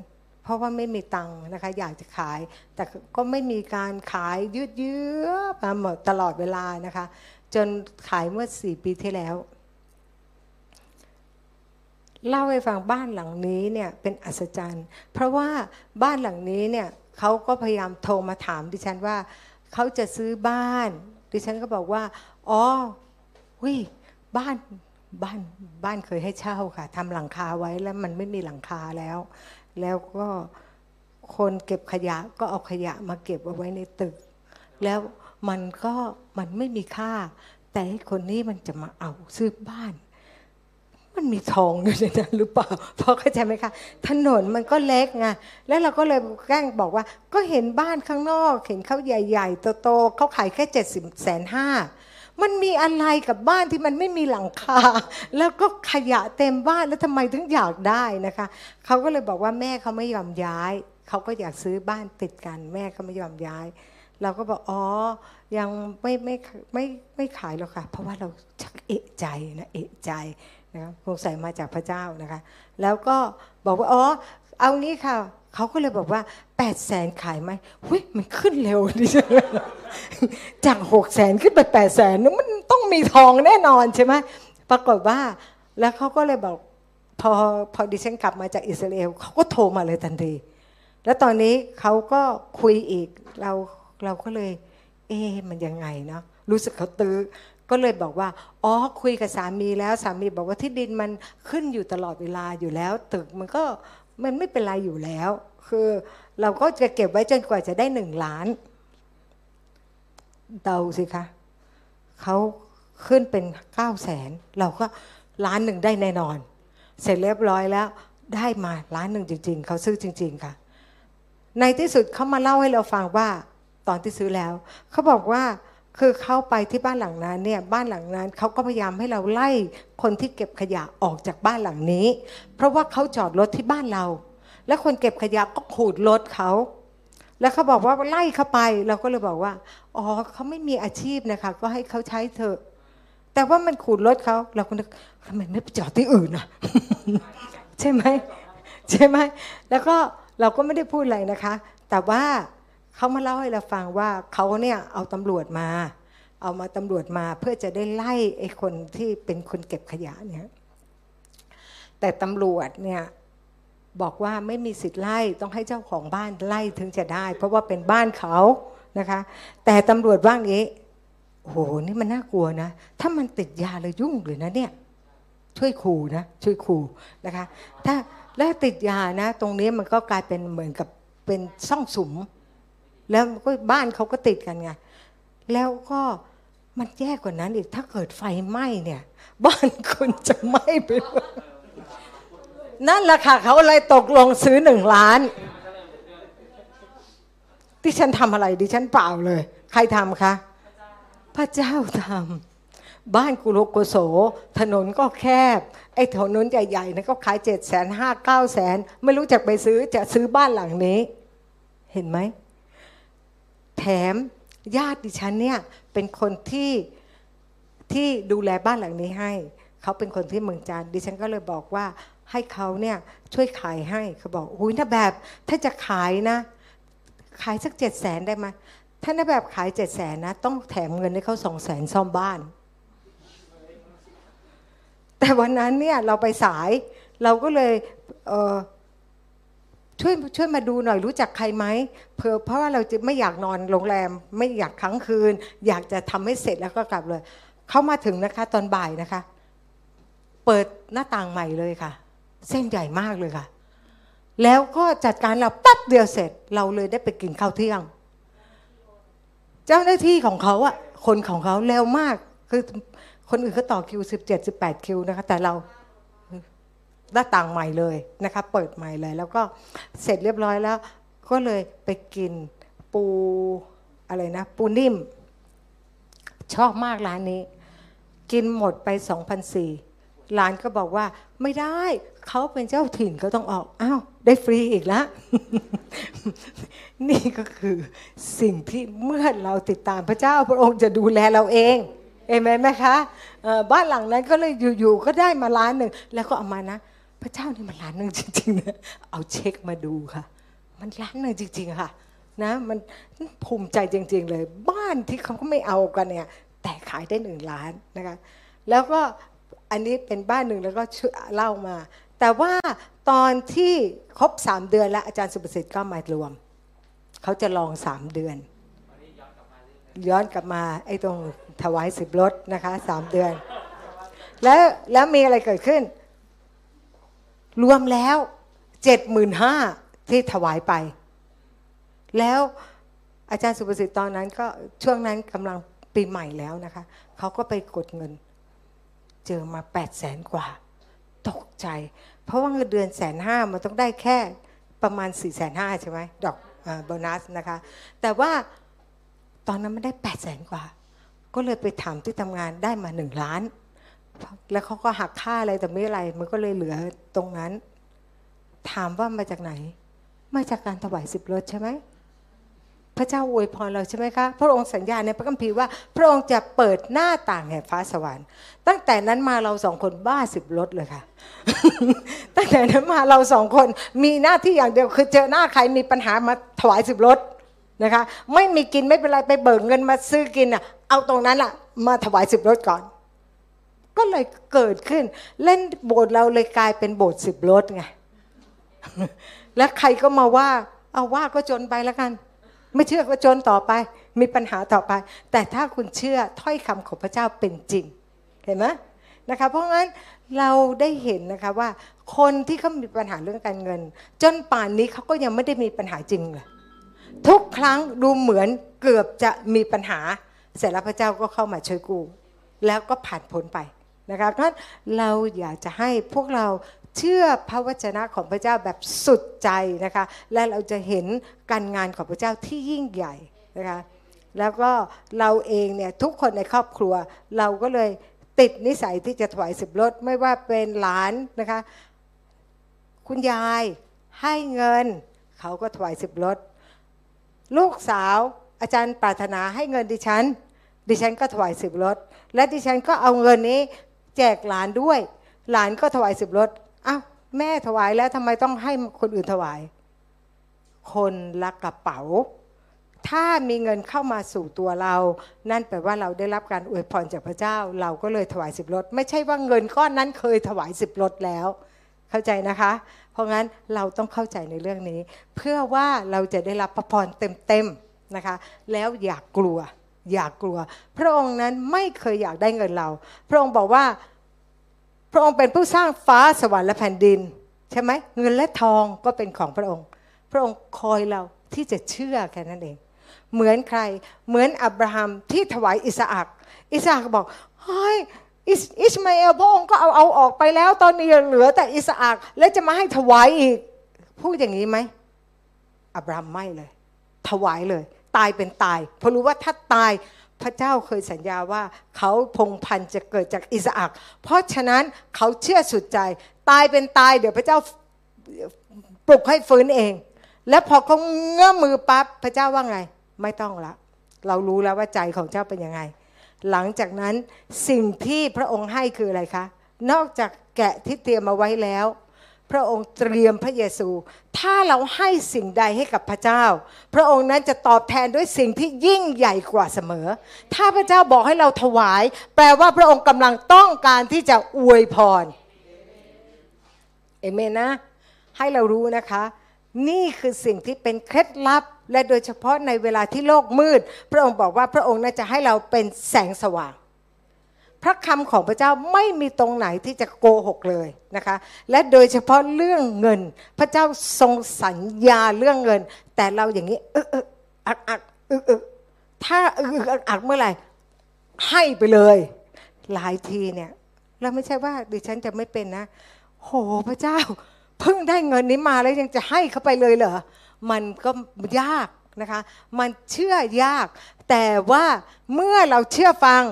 เพราะว่าไม่มีตังค์นะคะอยากจะขาย แต่ก็ไม่มีการขายยืดเยื้อมาหมดตลอดเวลานะคะ จนขายเมื่อสี่ปีที่แล้ว เล่าให้ฟังบ้านหลังนี้เนี่ยเป็นอัศจรรย์ เพราะว่าบ้านหลังนี้เนี่ย เขาก็พยายามโทรมาถามดิฉันว่าเขาจะซื้อบ้าน ดิฉันก็บอกว่า อ๋อวิบ้านบ้านบ้านเคยให้เช่าค่ะทำหลังคาไว้แล้วมันไม่มีหลังคาแล้ว แล้วก็คนเก็บขยะก็เอาขยะมาเก็บเอาไว้ในตึก แล้วมันก็มันไม่มีค่า แต่คนนี้มันจะมาเอาซื้อบ้าน มันมีทองอยู่ในนั้นหรือเปล่าพราะเข้าใจไหมคะถนนมันก็เล็กไงแล้วเราก็เลยแกล้งบอกว่า ก็เห็นบ้านข้างนอก เห็นเขาใหญ่ๆโตๆเขาขายแค่เจ็ดสิบแสนห้ามันมีอะไรกับบ้านที่มันไม่มีหลังคา แล้วก็ขยะเต็มบ้านแล้วทำไมถึงอยากได้นะคะเขาก็เลยบอกว่าแม่เขาไม่ยอมย้ายเขาก็อยากซื้อบ้านติดกัน แม่ก็ไม่ยอมย้าย เราก็บอกอ๋อยังไม่ไม่ไม่ไม่ขายหรอกค่ะ เพราะว่าเราชักเอะใจนะเอะใจ นะสงสัยมาจากพระเจ้านะคะ แล้วก็บอกว่าอ๋อเอางี้ค่ะเขาก็เลยบอกว่า8ปดแสนขายไหมเฮ้ยมันขึ้นเร็วดิฉันจากหกแสนขึ้นไป8ปดแสนนมันต้องมีทองแน่นอนใช่ไหมปรากฏว่าแล้วเขาก็เลยบอกพอพอดิฉันกลับมาจากอิสราเอลเขาก็โทรมาเลยทันที แล้วตอนนี้เขาก็คุยอีกเราเราก็เลย เอ๊มันยังไงเนาะรู้สึกเขาตื้อ ก็เลยบอกว่า อ๋อ คุยกับสามีแล้วสามีบอกว่าที่ดินมันขึ้นอยู่ตลอดเวลาอยู่แล้ว ตึกมันก็มันไม่เป็นไรอยู่แล้ว คือเราก็จะเก็บไว้จนกว่าจะได้หนึ่งล้านเดาสิคะเขาขึ้นเป็นเก้าแสนเราก็ล้านหนึ่งได้แน่นอน เสร็จเรียบร้อยแล้วได้มาล้านหนึ่งจริง ๆเขาซื้อจริง ๆ ค่ะ ในที่สุดเขามาเล่าให้เราฟังว่าตอนที่ซื้อแล้วเขาบอกว่า คือเข้าไปที่บ้านหลังนั้นเนี่ยบ้านหลังนั้นเขาก็พยายามให้เราไล่คนที่เก็บขยะออกจากบ้านหลังนี้ เพราะว่าเขาจอดรถที่บ้านเรา แล้วคนเก็บขยะก็ขูดรถเขา แล้วเขาบอกว่าไล่เขาไปเราก็เลยบอกว่าอ๋อเขาไม่มีอาชีพนะคะ ก็ให้เขาใช้เถอะ แต่ว่ามันขูดรถเขาเราก็นึกทำไมไม่ไปจอดที่อื่นอะใช่ไหมใช่ไหมแล้วก็เราก็ไม่ได้พูดอะไรนะคะ แต่ว่า เขามาเล่าให้เราฟังว่าเขาเนี่ยเอาตำรวจมา เอามาตำรวจมาเพื่อจะได้ไล่ไอ้คนที่เป็นคนเก็บขยะเนี่ยแต่ตำรวจเนี่ยบอกว่าไม่มีสิทธิ์ไล่ต้องให้เจ้าของบ้านไล่ถึงจะได้ เพราะว่าเป็นบ้านเขานะคะ แต่ตำรวจว่างนี้โอ้โหนี่มันน่ากลัวนะ ถ้ามันติดยาเลยยุ่งเลยนะเนี่ยช่วยขู่นะช่วยขู่นะคะ ถ้าแล้วติดยานะ ตรงนี้มันก็กลายเป็นเหมือนกับเป็นซ่องสุม แล้วก็บ้านเขาก็ติดกันไงแล้วก็มันแย่กว่านั้นอีกถ้าเกิดไฟไหม้เนี่ย บ้านคุณจะไหม้ไปนั่นแหละค่ะเขาเลยตกลงซื้อหนึ่งล้านดิฉันทำอะไรดิฉันเปล่าเลย ใครทำคะพระเจ้าทำบ้านกุโลโกโส ถนนก็แคบ ไอ้ถนนใหญ่ๆนะก็ขายเจ็ดแสนห้าเก้าแสนไม่รู้จักไปซื้อจะซื้อบ้านหลังนี้ เห็นไหม แถมญาติดิฉันเนี่ยเป็นคนที่ที่ดูแลบ้านหลังนี้ให้ เขาเป็นคนที่เมืองจันดิฉันก็เลยบอกว่าให้เขาเนี่ยช่วยขายให้เขาบอกอุ้ยถ้าแบบถ้าจะขายนะ ขายสักเจ็ดแสนได้ไหมถ้าในแบบขายเจ็ดแสนนะ ต้องแถมเงินให้เขาสองแสนซ่อมบ้าน แต่วันนั้นเนี่ยเราไปสายเราก็เลยเช่วยช่วยมาดูหน่อยรู้จักใครไหมเพอเพราะว่าเราจะไม่อยากนอนโรงแรม ไม่อยากค้างคืน อยากจะทำให้เสร็จแล้วก็กลับเลย เขามาถึงนะคะ ตอนบ่ายนะคะ เปิดหน้าต่างใหม่เลยค่ะ เส้นใหญ่มากเลยค่ะ แล้วก็จัดการเราปั๊บเดียวเสร็จ เราเลยได้ไปกินข้าวเที่ยง เจ้าหน้าที่ของเขาอะคนของเขาเร็วมากคือคนอื่นเขาต่อคิวสิบเจ็ดสิบแปดคิวนะคะ แต่เรา หน้าต่างใหม่เลยนะคะเปิดใหม่เลย แล้วก็เสร็จเรียบร้อยแล้ว ก็เลยไปกินปูอะไรนะ ปูนิ่ม ชอบมากร้านนี้ กินหมดไปสองพันสี่ร้านก็บอกว่าไม่ได้เขาเป็นเจ้าถิ่นเขาต้องออก อ้าว ได้ฟรีอีกแล้ว นี่ก็คือสิ่งที่เมื่อเราติดตามพระเจ้าพระองค์จะดูแลเราเองเอเมนไหมคะบ้านหลังนั้นก็เลยอยู่ๆก็ได้มาล้านหนึ่ง แล้วก็เอามานะ พระเจ้านี่มันล้านหนึ่งจริงๆนะเอาเช็คมาดูค่ะ มันล้านหนึ่งจริง ๆ ค่ะ นะมันภูมิใจจริง ๆ เลย บ้านที่เขาก็ไม่เอากันเนี่ย แต่ขายได้หนึ่งล้านนะคะ แล้วก็อันนี้เป็นบ้านหนึ่งแล้วก็เล่ามา แต่ว่าตอนที่ครบสามเดือนแล้วอาจารย์สุประสิทธิ์ก็มารวม เขาจะลองสามเดือน ย้อนกลับมาไอ้ตรงถวายสิบรถนะคะสามเดือน แล้วแล้วมีอะไรเกิดขึ้น รวมแล้วเจ็ดหมื่นห้าที่ถวายไป แล้วอาจารย์สุประสิทธิ์ตอนนั้นก็ช่วงนั้นกำลังปีใหม่แล้วนะคะ เขาก็ไปกดเงิน เจอมา8ปดแสนกว่า ตกใจ เพราะว่าเงินเดือนแสนห้ามันต้องได้แค่ประมาณ4ี่แสนห้าใช่ไหมดอกโบนัสนะคะ แต่ว่าตอนนั้นมันได้8ปดแสนกว่า ก็เลยไปถามที่ทำงานได้มาหนึ่งล้าน แล้วเขาก็หักค่าอะไรแต่ไม่อะไร มันก็เลยเหลือตรงนั้น ถามว่ามาจากไหน มาจากการถวายสิบรถใช่ไหมพระเจ้าอวยพรเราใช่ไหมคะพระองค์สัญญาในพระคัมภีร์ว่า พระองค์จะเปิดหน้าต่างแห่งฟ้าสวรรค์ ตั้งแต่นั้นมาเราสองคนบ้าสิบรถเลยค่ะ ตั้งแต่นั้นมาเราสองคนมีหน้าที่อย่างเดียวคือเจอหน้าใครมีปัญหามาถวายสิบรถนะคะ ไม่มีกินไม่เป็นไรไปเบิกเงินมาซื้อกินอะเอาตรงนั้นอะมาถวายสิบรถก่อน ก็เลยเกิดขึ้น เล่นโบสถ์เราเลยกลายเป็นโบสถ์สิบรถไง แล้วใครก็มาว่า เอาว่าก็จนไปแล้วกัน ไม่เชื่อก็จนต่อไป มีปัญหาต่อไป แต่ถ้าคุณเชื่อถ้อยคำของพระเจ้าเป็นจริง เห็นไหมนะคะ เพราะงั้นเราได้เห็นนะคะว่า คนที่เขามีปัญหาเรื่องการเงิน จนป่านนี้เขาก็ยังไม่ได้มีปัญหาจริงเลยทุกครั้งดูเหมือนเกือบจะมีปัญหา เสร็จแล้วพระเจ้าก็เข้ามาช่วยกู้แล้วก็ผ่านพ้นไป นะคะเพราะเราอยากจะให้พวกเราเชื่อพระวจนะของพระเจ้าแบบสุดใจนะคะและเราจะเห็นการงานของพระเจ้าที่ยิ่งใหญ่นะคะแล้วก็เราเองเนี่ยทุกคนในครอบครัว เราก็เลยติดนิสัยที่จะถวายสิบรถไม่ว่าเป็นหลานนะคะคุณยายให้เงิน เขาก็ถวายสิบรถลูกสาวอาจารย์ปรารถนาให้เงินดิฉัน ดิฉันก็ถวายสิบรถและดิฉันก็เอาเงินนี้ แจกหลานด้วย หลานก็ถวายสิบรถอ้าวแม่ถวายแล้วทำไมต้องให้คนอื่นถวาย คนละกระเป๋า ถ้ามีเงินเข้ามาสู่ตัวเรา นั่นแปลว่าเราได้รับการอวยพรจากพระเจ้า เราก็เลยถวายสิบรถไม่ใช่ว่าเงินก้อนนั้นเคยถวายสิบรถแล้วเข้าใจนะคะ เพราะงั้นเราต้องเข้าใจในเรื่องนี้ เพื่อว่าเราจะได้รับพระพรเต็มๆนะคะ แล้วอย่ากกลัว อย่ากกลัว พระองค์นั้นไม่เคยอยากได้เงินเรา พระองค์บอกว่า พระองค์เป็นผู้สร้างฟ้าสวรรค์และแผ่นดิน ใช่ไหมเงินและทองก็เป็นของพระองค์ พระองค์คอยเราที่จะเชื่อแค่นั้นเอง เหมือนใคร เหมือนอับราฮัมที่ถวายอิสอักอิสอักบอกเฮ้ยอิสมาเอลพระองค์ก็เอาเอาออกไปแล้ว ตอนนี้เหลือแต่อิสอักแล้วจะมาให้ถวายอีกพูดอย่างนี้ไหมอับราฮัมไม่เลย ถวายเลย ตายเป็นตาย เพราะรู้ว่าถ้าตายพระเจ้าเคยสัญญาว่าเขาพงพันจะเกิดจากอิสอักเพราะฉะนั้นเขาเชื่อสุดใจ ตายเป็นตาย เดี๋ยวพระเจ้าปลุกให้ฟื้นเอง แล้วพอเขาเงื้อมือปั๊บพระเจ้าว่าไง ไม่ต้องละ เรารู้แล้วว่าใจของเจ้าเป็นยังไง หลังจากนั้นสิ่งที่พระองค์ให้คืออะไรคะ นอกจากแกะที่เตรียมมาไว้แล้ว พระองค์เตรียมพระเยซู ถ้าเราให้สิ่งใดให้กับพระเจ้า พระองค์นั้นจะตอบแทนด้วยสิ่งที่ยิ่งใหญ่กว่าเสมอ ถ้าพระเจ้าบอกให้เราถวาย แปลว่าพระองค์กำลังต้องการที่จะอวยพร เอเมนนะ ให้เรารู้นะคะ นี่คือสิ่งที่เป็นเคล็ดลับ และโดยเฉพาะในเวลาที่โลกมืด พระองค์บอกว่าพระองค์น่าจะให้เราเป็นแสงสว่าง พระคำของพระเจ้าไม่มีตรงไหนที่จะโกหกเลยนะคะ และโดยเฉพาะเรื่องเงิน พระเจ้าทรงสัญญาเรื่องเงิน แต่เราอย่างนี้เออเอออักอักเออเออถ้าเอออักอักเมื่อไหร่ให้ไปเลย หลายทีเนี่ยเราไม่ใช่ว่าดิฉันจะไม่เป็นนะโหพระเจ้า เพิ่งได้เงินนี้มาแล้วยังจะให้เขาไปเลยเหรอมันก็ยากนะคะ มันเชื่อยาก แต่ว่าเมื่อเราเชื่อฟัง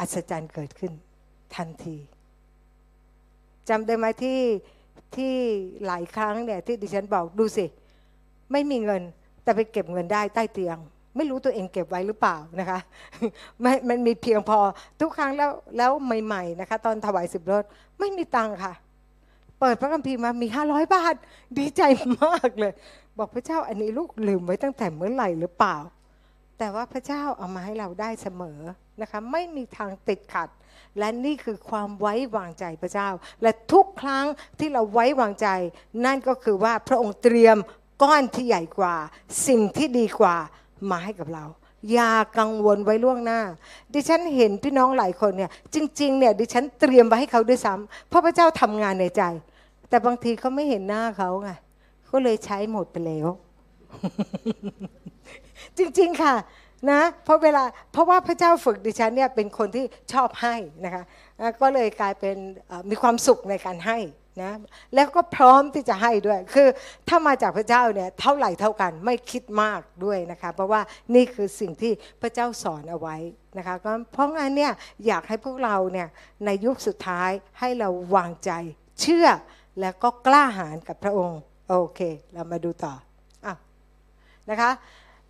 อัศจรรย์เกิดขึ้นทันทีจำได้ไหมที่ที่หลายครั้งเนี่ยที่ดิฉันบอกดูสิ ไม่มีเงินแต่ไปเก็บเงินได้ใต้เตียง ไม่รู้ตัวเองเก็บไว้หรือเปล่านะคะมันมันมีเพียงพอทุกครั้งแล้วแล้วใหม่ๆนะคะ ตอนถวายสิบรถไม่มีตังค่ะ เปิดพระคัมภีร์มามีห้าร้อยบาท ดีใจมากเลย บอกพระเจ้าอันนี้ลูกลืมไว้ตั้งแต่เมื่อไหร่หรือเปล่า แต่ว่าพระเจ้าเอามาให้เราได้เสมอนะคะ ไม่มีทางติดขัด และนี่คือความไว้วางใจพระเจ้า และทุกครั้งที่เราไว้วางใจ นั่นก็คือว่าพระองค์เตรียมก้อนที่ใหญ่กว่า สิ่งที่ดีกว่ามาให้กับเราอย่ากังวลไว้ล่วงหน้า ดิฉันเห็นพี่น้องหลายคนเนี่ยจริงๆเนี่ยดิฉันเตรียมไว้ให้เขาด้วยซ้ำเพราะพระเจ้าทำงานในใจ แต่บางทีเขาไม่เห็นหน้าเขาไงก็เลยใช้หมดไปแล้ว จริง ๆ ค่ะนะเพราะเวลาเพราะว่าพระเจ้าฝึกดิฉันเนี่ยเป็นคนที่ชอบให้นะคะก็เลยกลายเป็นมีความสุขในการให้นะแล้วก็พร้อมที่จะให้ด้วย คือถ้ามาจากพระเจ้าเนี่ยเท่าไหร่เท่ากันไม่คิดมากด้วยนะคะเพราะว่านี่คือสิ่งที่พระเจ้าสอนเอาไว้นะคะก็เพราะงั้นเนี่ยอยากให้พวกเราเนี่ยในยุคสุดท้ายให้เราวางใจ เชื่อแล้วก็กล้าหาญกับพระองค์โอเค เรามาดูต่ออะนะคะ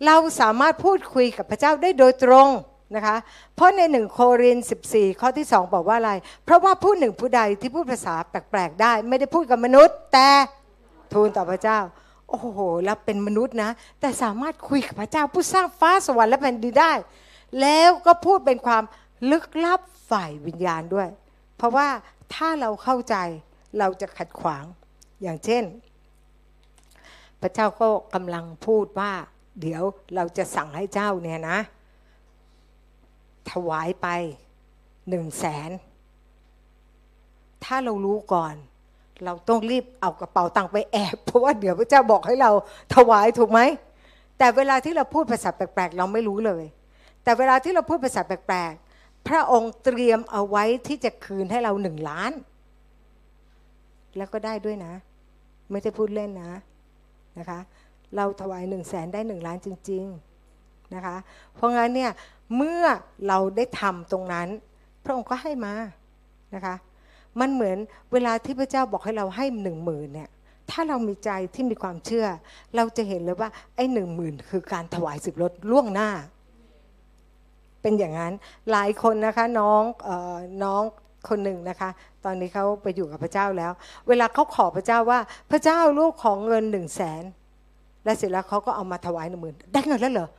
เราสามารถพูดคุยกับพระเจ้าได้โดยตรงนะคะ เพราะในหนึ่งโคริน14 ข้อที่สองบอกว่าอะไร เพราะว่าผู้หนึ่งผู้ใดที่พูดภาษาแปลกๆได้ ไม่ได้พูดกับมนุษย์ แต่ทูลต่อพระเจ้า โอ้โหแล้วเป็นมนุษย์นะ แต่สามารถคุยกับพระเจ้าผู้สร้างฟ้าสวรรค์และแผ่นดินได้ แล้วก็พูดเป็นความลึกลับฝ่ายวิญญาณด้วย เพราะว่าถ้าเราเข้าใจเราจะขัดขวางอย่างเช่น พระเจ้าก็กำลังพูดว่า เดี๋ยวเราจะสั่งให้เจ้าเนี่ยนะ ถวายไปหนึ่งแสน ถ้าเรารู้ก่อน เราต้องรีบเอากระเป๋าตังค์ไปแอบ เพราะว่าเดี๋ยวพระเจ้าบอกให้เราถวายถูกไหม แต่เวลาที่เราพูดภาษาแปลกๆ เราไม่รู้เลย แต่เวลาที่เราพูดภาษาแปลกๆ พระองค์เตรียมเอาไว้ที่จะคืนให้เราหนึ่งล้าน แล้วก็ได้ด้วยนะ ไม่ได้พูดเล่นนะนะคะ เราถวายหนึ่งแสนได้หนึ่งล้านจริง ๆ นะคะ เพราะงั้นเนี่ยเมื่อเราได้ทำตรงนั้น พระองค์ก็ให้มานะคะ มันเหมือนเวลาที่พระเจ้าบอกให้เราให้หนึ่งหมื่นเนี่ยถ้าเรามีใจที่มีความเชื่อ เราจะเห็นเลยว่าไอ้หนึ่งหมื่นคือการถวายสิบรถล่วงหน้า เป็นอย่างนั้นหลายคนนะคะน้องออน้องคนหนึ่งนะคะ ตอนนี้เขาไปอยู่กับพระเจ้าแล้ว เวลาเขาขอพระเจ้าว่าพระเจ้าลูกของเงินหนึ่งแสน และเสร็จแล้วเขาก็เอามาถวายหนึ่งหมื่นได้เงินแล้วเหรอ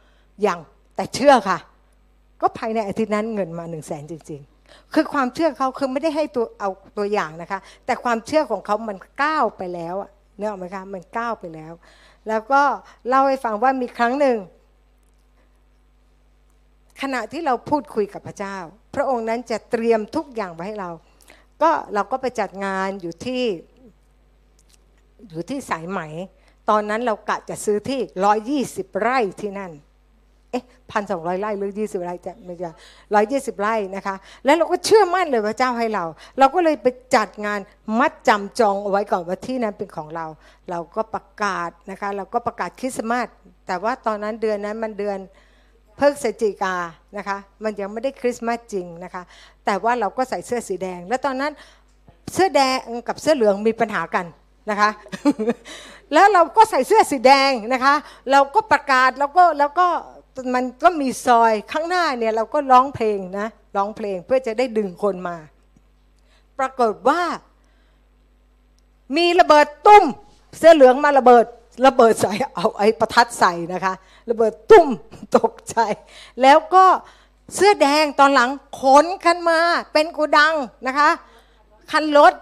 ยังแต่เชื่อค่ะ ก็ภายในอาทิตย์นั้นเงินมาหนึ่งแสนจริง ๆ คือความเชื่อเขาคือไม่ได้ให้ตัวเอาตัวอย่างนะคะ แต่ความเชื่อของเขามันก้าวไปแล้วเนี่ยหรอไหมคะมันก้าวไปแล้ว แล้วก็เล่าให้ฟังว่ามีครั้งหนึ่งขณะที่เราพูดคุยกับพระเจ้า พระองค์นั้นจะเตรียมทุกอย่างไว้ให้เรา ก็เราก็ไปจัดงานอยู่ที่อยู่ที่สายไหม ตอนนั้นเรากะจะซื้อที่ร้อยยี่สิบไร่ที่นั่น เอ๊ะพันสองร้อยไร่หรือยี่สิบไร่จะไม่ใช่ร้อยยี่สิบไร่นะคะ แล้วเราก็เชื่อมั่นเลยว่าเจ้าให้เรา เราก็เลยไปจัดงานมัดจำจองเอาไว้ก่อนว่าที่นั้นเป็นของเรา เราก็ประกาศนะคะ เราก็ประกาศคริสต์มาสแต่ว่าตอนนั้นเดือนนั้นมันเดือนเพิกศจิกานะคะ มันยังไม่ได้คริสต์มาสจริงนะคะ แต่ว่าเราก็ใส่เสื้อสีแดง แล้วตอนนั้นเสื้อแดงกับเสื้อเหลืองมีปัญหากันนะคะ แล้วเราก็ใส่เสื้อสีแดงนะคะ เราก็ประกาศแล้วก็แล้วก็มันก็มีซอยข้างหน้าเนี่ยเราก็ร้องเพลงนะร้องเพลงเพื่อจะได้ดึงคนมา ปรากฏว่า มีระเบิดตุ้ม เสื้อเหลืองมาระเบิดระเบิดใส่เอาไอ้ประทัดใส่นะคะ ระเบิดตุ้มตกใจ แล้วก็เสื้อแดงตอนหลังขนกันมา เป็นกูดังนะคะ คันรถ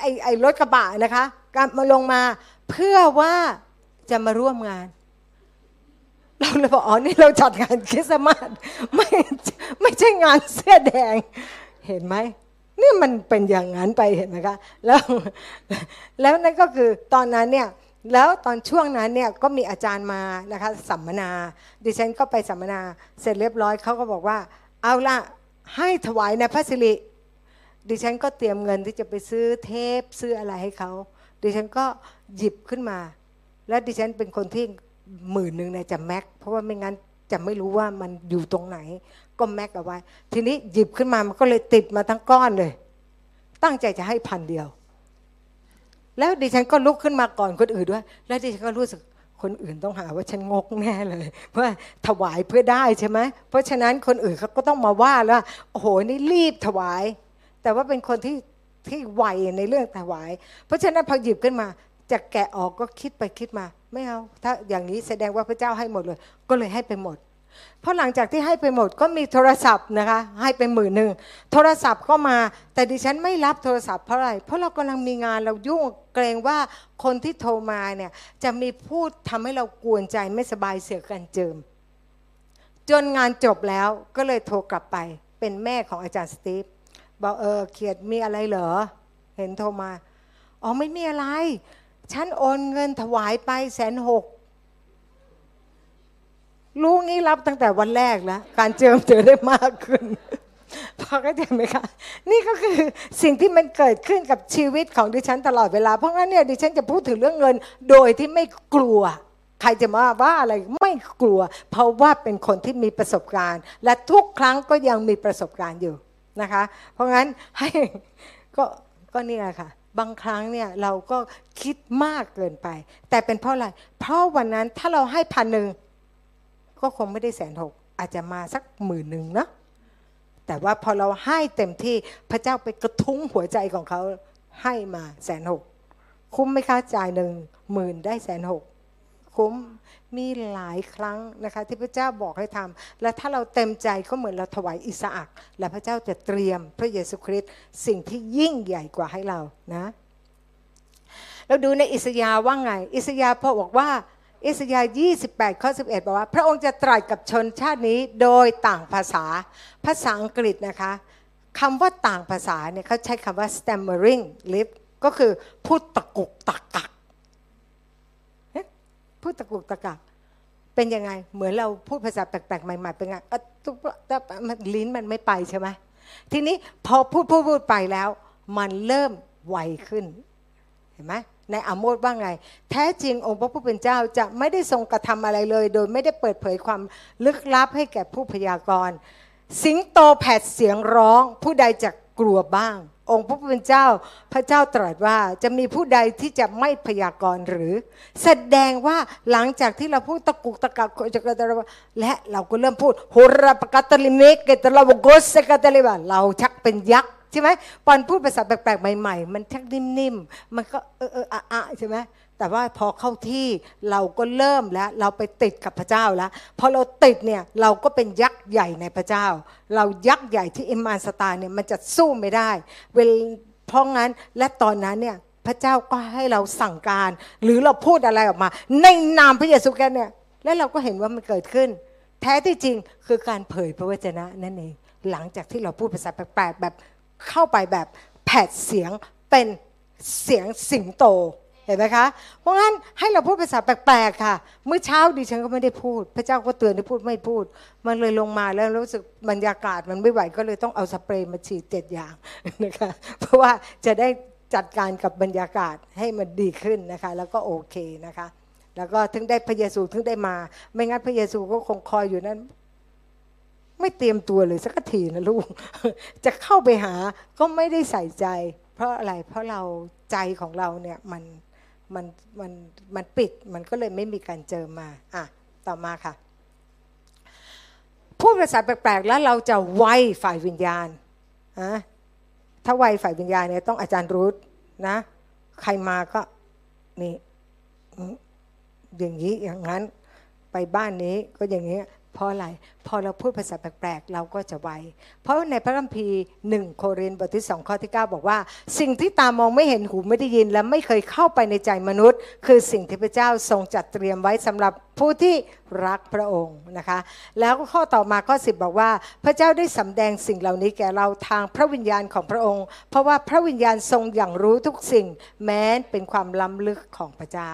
ไอ้ไอ้รถกระบะนะคะมาลงมา เพื่อว่าจะมาร่วมงาน เราเลยบอกอ๋อนี่เราจัดงานคริสต์มาสไม่ไม่ใช่งานเสื้อแดง เห็นไหมนี่มันเป็นอย่างนั้นไปเห็นไหมคะแล้วแล้วนั่นก็คือตอนนั้นเนี่ยแล้วตอนช่วงนั้นเนี่ยก็มีอาจารย์มานะคะสัมมนา ดิฉันก็ไปสัมมนาเสร็จเรียบร้อยเขาก็บอกว่า เอาละให้ถวายในพระสิริดิฉันก็เตรียมเงินที่จะไปซื้อเทปซื้ออะไรให้เขาดิฉันก็ หยิบขึ้นมา และดิฉันเป็นคนที่หมื่นหนึ่งเนี่ยจะแม็ก เพราะว่าไม่งั้นจะไม่รู้ว่ามันอยู่ตรงไหน ก็แม็กเอาไว้ ทีนี้หยิบขึ้นมามันก็เลยติดมาทั้งก้อนเลย ตั้งใจจะให้พันเดียว แล้วดิฉันก็ลุกขึ้นมาก่อนคนอื่นด้วย แล้วดิฉันก็รู้สึกคนอื่นต้องหาว่าฉันงกแน่เลย เพราะถวายเพื่อได้ใช่ไหมเพราะฉะนั้นคนอื่นเขาก็ต้องมาว่าแล้ว โอ้โหนี่รีบถวาย แต่ว่าเป็นคนที่ที่ไวในเรื่องถวาย เพราะฉะนั้นพอหยิบขึ้นมา จะแกะออกก็คิดไปคิดมา ไม่เอา ถ้าอย่างนี้แสดงว่าพระเจ้าให้หมดเลย ก็เลยให้ไปหมดเพราะหลังจากที่ให้ไปหมดก็มีโทรศัพท์นะคะ ให้ไปหมื่นหนึ่งโทรศัพท์ก็มา แต่ดิฉันไม่รับโทรศัพท์เพราะอะไรเพราะเรากำลังมีงานเรายุ่งเกรงว่าคนที่โทรมาเนี่ยจะมีพูดทำให้เรากวนใจไม่สบายเสียกันเจิม จนงานจบแล้วก็เลยโทรกลับไป เป็นแม่ของอาจารย์สตีฟบอกเออเขียดมีอะไรเหรอเห็นโทรมาอ๋อไม่มีอะไร ฉันโอนเงินถวายไปแสนหกรู้งี้รับตั้งแต่วันแรกแล้ว การเจิมเจอได้มากขึ้นพอเข้าใจไหมคะ นี่ก็คือสิ่งที่มันเกิดขึ้นกับชีวิตของดิฉันตลอดเวลา เพราะงั้นเนี่ยดิฉันจะพูดถึงเรื่องเงิน โดยที่ไม่กลัว ใครจะมาว่าอะไรไม่กลัว เพราะว่าเป็นคนที่มีประสบการณ์ และทุกครั้งก็ยังมีประสบการณ์อยู่นะคะ เพราะงั้นให้ก็ก็นี่แหละค่ะ บางครั้งเนี่ยเราก็คิดมากเกินไป แต่เป็นเพราะอะไร เพราะวันนั้นถ้าเราให้พันหนึ่งก็คงไม่ได้แสนหกอาจจะมาสักหมื่นหนึ่งนะแต่ว่าพอเราให้เต็มที่พระเจ้าไปกระทุ้งหัวใจของเขาให้มาแสนหกคุ้มไหมคะจ่ายหนึ่งหมื่นได้แสนหก คุ้มมีหลายครั้งนะคะที่พระเจ้าบอกให้ทำและถ้าเราเต็มใจก็เหมือนเราถวายอิสอักและพระเจ้าจะเตรียมพระเยซูคริสต์สิ่งที่ยิ่งใหญ่กว่าให้เรานะเราดูในอิสยาว่าไง อิสยาพอบอกว่า อิสยาห์28 ข้อ 11 บอกว่า พระองค์จะตรัสกับชนชาตินี้โดยต่างภาษา ภาษาอังกฤษนะคะคำว่าต่างภาษาเนี่ยเขาใช้คำว่า stammering lip ก็คือพูดตะกุกตะกัก พูดตะกุกตะกักเป็นยังไง เหมือนเราพูดภาษาแปลกๆใหม่ ๆ เป็นไงตุ๊บลิ้นมันไม่ไปใช่ไหมทีนี้พอพูดพูดพูดไปแล้ว มันเริ่มไวขึ้น เห็นไหมในอโมดว่าไง แท้จริงองค์พระผู้เป็นเจ้าจะไม่ได้ทรงกระทำอะไรเลย โดยไม่ได้เปิดเผยความลึกลับให้แก่ผู้พยากรณ์สิงโตแผดเสียงร้อง ผู้ใดจะ กลัวบ้าง องค์พระผู้เป็นเจ้า พระเจ้าตรัสว่าจะมีผู้ใดที่จะไม่พยากรณ์หรือ แสดงว่าหลังจากที่เราพูดตะกุกตะกักจะกระตระและเราก็เริ่มพูดโหระปกตลิเมกเกตลาวกสกตลิบาเราชักเป็นยักษ์ใช่ไหมปอนพูดภาษาแปลกๆใหม่ ๆ มันชักนิ่มๆมันก็เออเอออะใช่ไหม แต่ว่าพอเข้าที่เราก็เริ่มแล้วเราไปติดกับพระเจ้าแล้วพอเราติดเนี่ยเราก็เป็นยักษ์ใหญ่ในพระเจ้า เรายักษ์ใหญ่ที่อิมานสตาเนี่ยมันจะสู้ไม่ได้ เวลเพราะงั้นและตอนนั้นเนี่ยพระเจ้าก็ให้เราสั่งการ หรือเราพูดอะไรออกมา ในนามพระเยซูคริสต์เนี่ยแล้วเราก็เห็นว่ามันเกิดขึ้น แท้ที่จริงคือการเผยพระวจนะนั่นเองหลังจากที่เราพูดภาษาแปลกๆแบบเข้าไปแบบแผดเสียงเป็นเสียงสิงโต ห็นไหมคะ เพราะงั้นให้เราพูดภาษาแปลกๆค่ะ เมื่อเช้าดิฉันก็ไม่ได้พูด พระเจ้าก็เตือนให้พูดไม่พูด มันเลยลงมาแล้วรู้สึกบรรยากาศมันไม่ไหวก็เลยต้องเอาสเปรย์มาฉีดเจ็ดอย่างนะคะ เพราะว่าจะได้จัดการกับบรรยากาศให้มันดีขึ้นนะคะ แล้วก็โอเคนะคะ แล้วก็ถึงได้พระเยซูถึงได้มา ไม่งั้นพระเยซูก็คงคอยอยู่นั้นไม่เตรียมตัวเลยสักทีนะลูก จะเข้าไปหาก็ไม่ได้ใส่ใจ เพราะอะไร เพราะเราใจของเราเนี่ยมัน มันมันมันปิดมันก็เลยไม่มีการเจอมาอะต่อมาค่ะพูดภาษาแปลกๆ แล้วเราจะไวฝ่ายวิญญาณอะถ้าไวฝ่ายวิญญาณเนี่ยต้องอาจารย์รูทนะ ใครมาก็นี่อย่างนี้อย่างนั้น ไปบ้านนี้ก็อย่างนี้ เพราะอะไร พอเราพูดภาษาแปลกๆ เราก็จะไว เพราะในพระคัมภีร์หนึ่งโครินธ์บทที่สองข้อที่ 9 บอกว่า สิ่งที่ตามองไม่เห็นหูไม่ได้ยิน และไม่เคยเข้าไปในใจมนุษย์ คือสิ่งที่พระเจ้าทรงจัดเตรียมไว้สำหรับผู้ที่รักพระองค์นะคะ แล้วข้อต่อมาข้อ10บอกว่า พระเจ้าได้สำแดงสิ่งเหล่านี้แก่เราทางพระวิญญาณของพระองค์ เพราะว่าพระวิญญาณทรงอย่างรู้ทุกสิ่ง แม้เป็นความล้ำลึกของพระเจ้า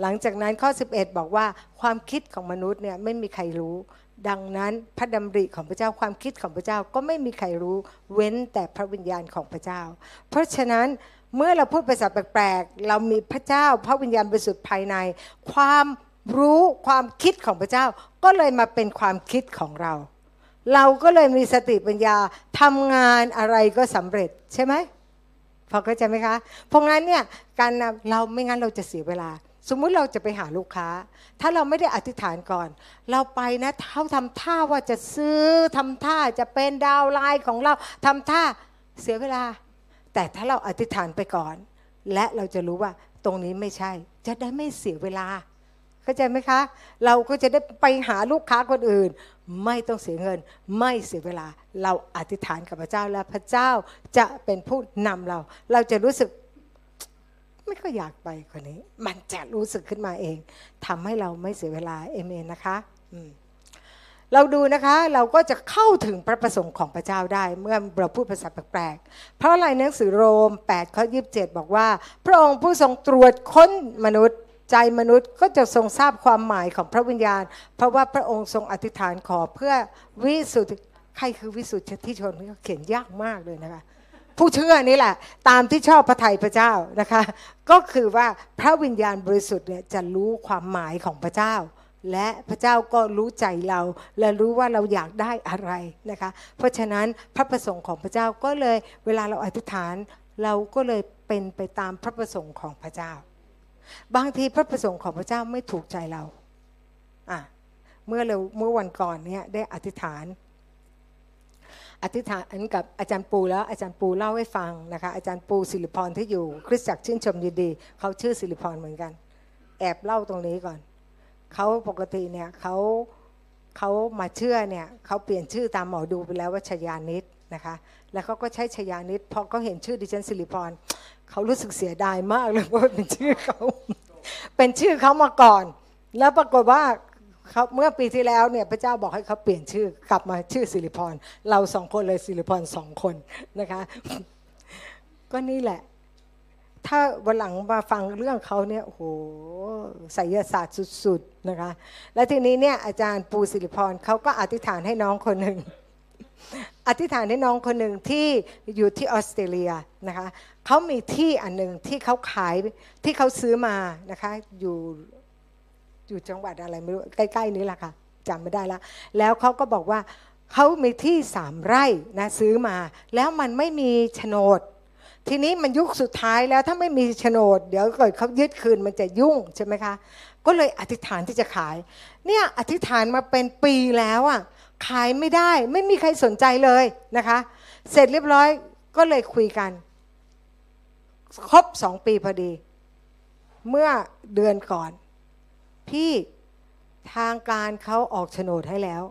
หลังจากนั้นข้อ 11 บอกว่าความคิดของมนุษย์เนี่ยไม่มีใครรู้ ดังนั้นพระดำริของพระเจ้าความคิดของพระเจ้าก็ไม่มีใครรู้ เว้นแต่พระวิญญาณของพระเจ้า เพราะฉะนั้นเมื่อเราพูดภาษาแปลกๆ เรามีพระเจ้าพระวิญญาณบริสุทธิ์ภายใน ความรู้ความคิดของพระเจ้าก็เลยมาเป็นความคิดของเรา เราก็เลยมีสติปัญญาทำงานอะไรก็สำเร็จใช่ไหมพอเข้าใจไหมคะ เพราะงั้นเนี่ยการเราไม่งั้นเราจะเสียเวลา สมมุติเราจะไปหาลูกค้า ถ้าเราไม่ได้อธิษฐานก่อน เราไปนะเขาทำท่าว่าจะซื้อทำท่าจะเป็นดาวไลน์ของเราทำท่าเสียเวลา แต่ถ้าเราอธิษฐานไปก่อน และเราจะรู้ว่าตรงนี้ไม่ใช่ จะได้ไม่เสียเวลาเข้าใจไหมคะ เราก็จะได้ไปหาลูกค้าคนอื่น ไม่ต้องเสียเงิน ไม่เสียเวลา เราอธิษฐานกับพระเจ้าแล้วพระเจ้าจะเป็นผู้นำเรา เราจะรู้สึก ไม่ก็อยากไปคนนี้ มันจะรู้สึกขึ้นมาเองทำให้เราไม่เสียเวลาเอเมนนะคะเราดูนะคะเราก็จะเข้าถึงพระประสงค์ของพระเจ้าได้ เมื่อเราพูดภาษาแปลกๆ เพราะอะไรหนังสือโรม8ข้อ27 บอกว่า พระองค์ผู้ทรงตรวจค้นมนุษย์ใจมนุษย์ก็จะทรงทราบความหมายของพระวิญญาณ เพราะว่าพระองค์ทรงอธิษฐานขอเพื่อวิสุทธิใครคือวิสุทธิชนเขาเขียนยากมากเลยนะคะ ผู้เชื่อนี่แหละ ตามที่ชอบพระทัยพระเจ้านะคะ ก็คือว่าพระวิญญาณบริสุทธิ์เนี่ยจะรู้ความหมายของพระเจ้า และพระเจ้าก็รู้ใจเรา และรู้ว่าเราอยากได้อะไรนะคะ เพราะฉะนั้นพระประสงค์ของพระเจ้าก็เลยเวลาเราอธิษฐานเราก็เลยเป็นไปตามพระประสงค์ของพระเจ้า บางทีพระประสงค์ของพระเจ้าไม่ถูกใจเราอะเมื่อเราเมื่อวันก่อนเนี่ยได้อธิษฐาน อธิษฐานกับอาจารย์ปูแล้วอาจารย์ปูเล่าให้ฟังนะคะอาจารย์ปูสิริพรที่อยู่คริสตจักรชื่นชมยินดีเขาชื่อสิริพรเหมือนกัน แอบเล่าตรงนี้ก่อนเขาปกติเนี่ยเขาเขามาเชื่อเนี่ยเขาเปลี่ยนชื่อตามหมอดูไปแล้วว่าชยานิดนะคะแล้วเขาก็ใช้ชยานิดพอเขาเห็นชื่อดิฉันสิริพรเขารู้สึกเสียดายมากเลยว่าเป็นชื่อเขาเป็นชื่อเขามาก่อน แล้วปรากฏว่า เขาเมื่อปีที่แล้วเนี่ยพระเจ้าบอกให้เขาเปลี่ยนชื่อกลับมาชื่อสิริพร เราสองคนเลยสิริพรสองคนนะคะ ก็นี่แหละ ถ้าวันหลังมาฟังเรื่องเขาเนี่ยโอ้โหไสยศาสตร์สุดๆนะคะ และทีนี้เนี่ยอาจารย์ปูสิริพรเขาก็อธิษฐานให้น้องคนหนึ่งอธิษฐานให้น้องคนหนึ่งที่อยู่ที่ออสเตรเลียนะคะเขามีที่อันหนึ่งที่เขาขายที่เขาซื้อมานะคะอยู่ อยู่จังหวัดอะไรไม่รู้ใกล้ๆนี้แหละค่ะจำไม่ได้แล้วแล้วเขาก็บอกว่าเขามีที่สามไร่นะซื้อมา แล้วมันไม่มีโฉนด ทีนี้มันยุคสุดท้ายแล้วถ้าไม่มีโฉนด เดี๋ยวเกิดเขายึดคืนมันจะยุ่งใช่ไหมคะก็เลยอธิษฐานที่จะขาย เนี่ยอธิษฐานมาเป็นปีแล้วอะขายไม่ได้ ไม่มีใครสนใจเลยนะคะ เสร็จเรียบร้อยก็เลยคุยกัน ครบสองปีพอดี เมื่อเดือนก่อน พี่ทางการเขาออกโฉนดให้แล้ว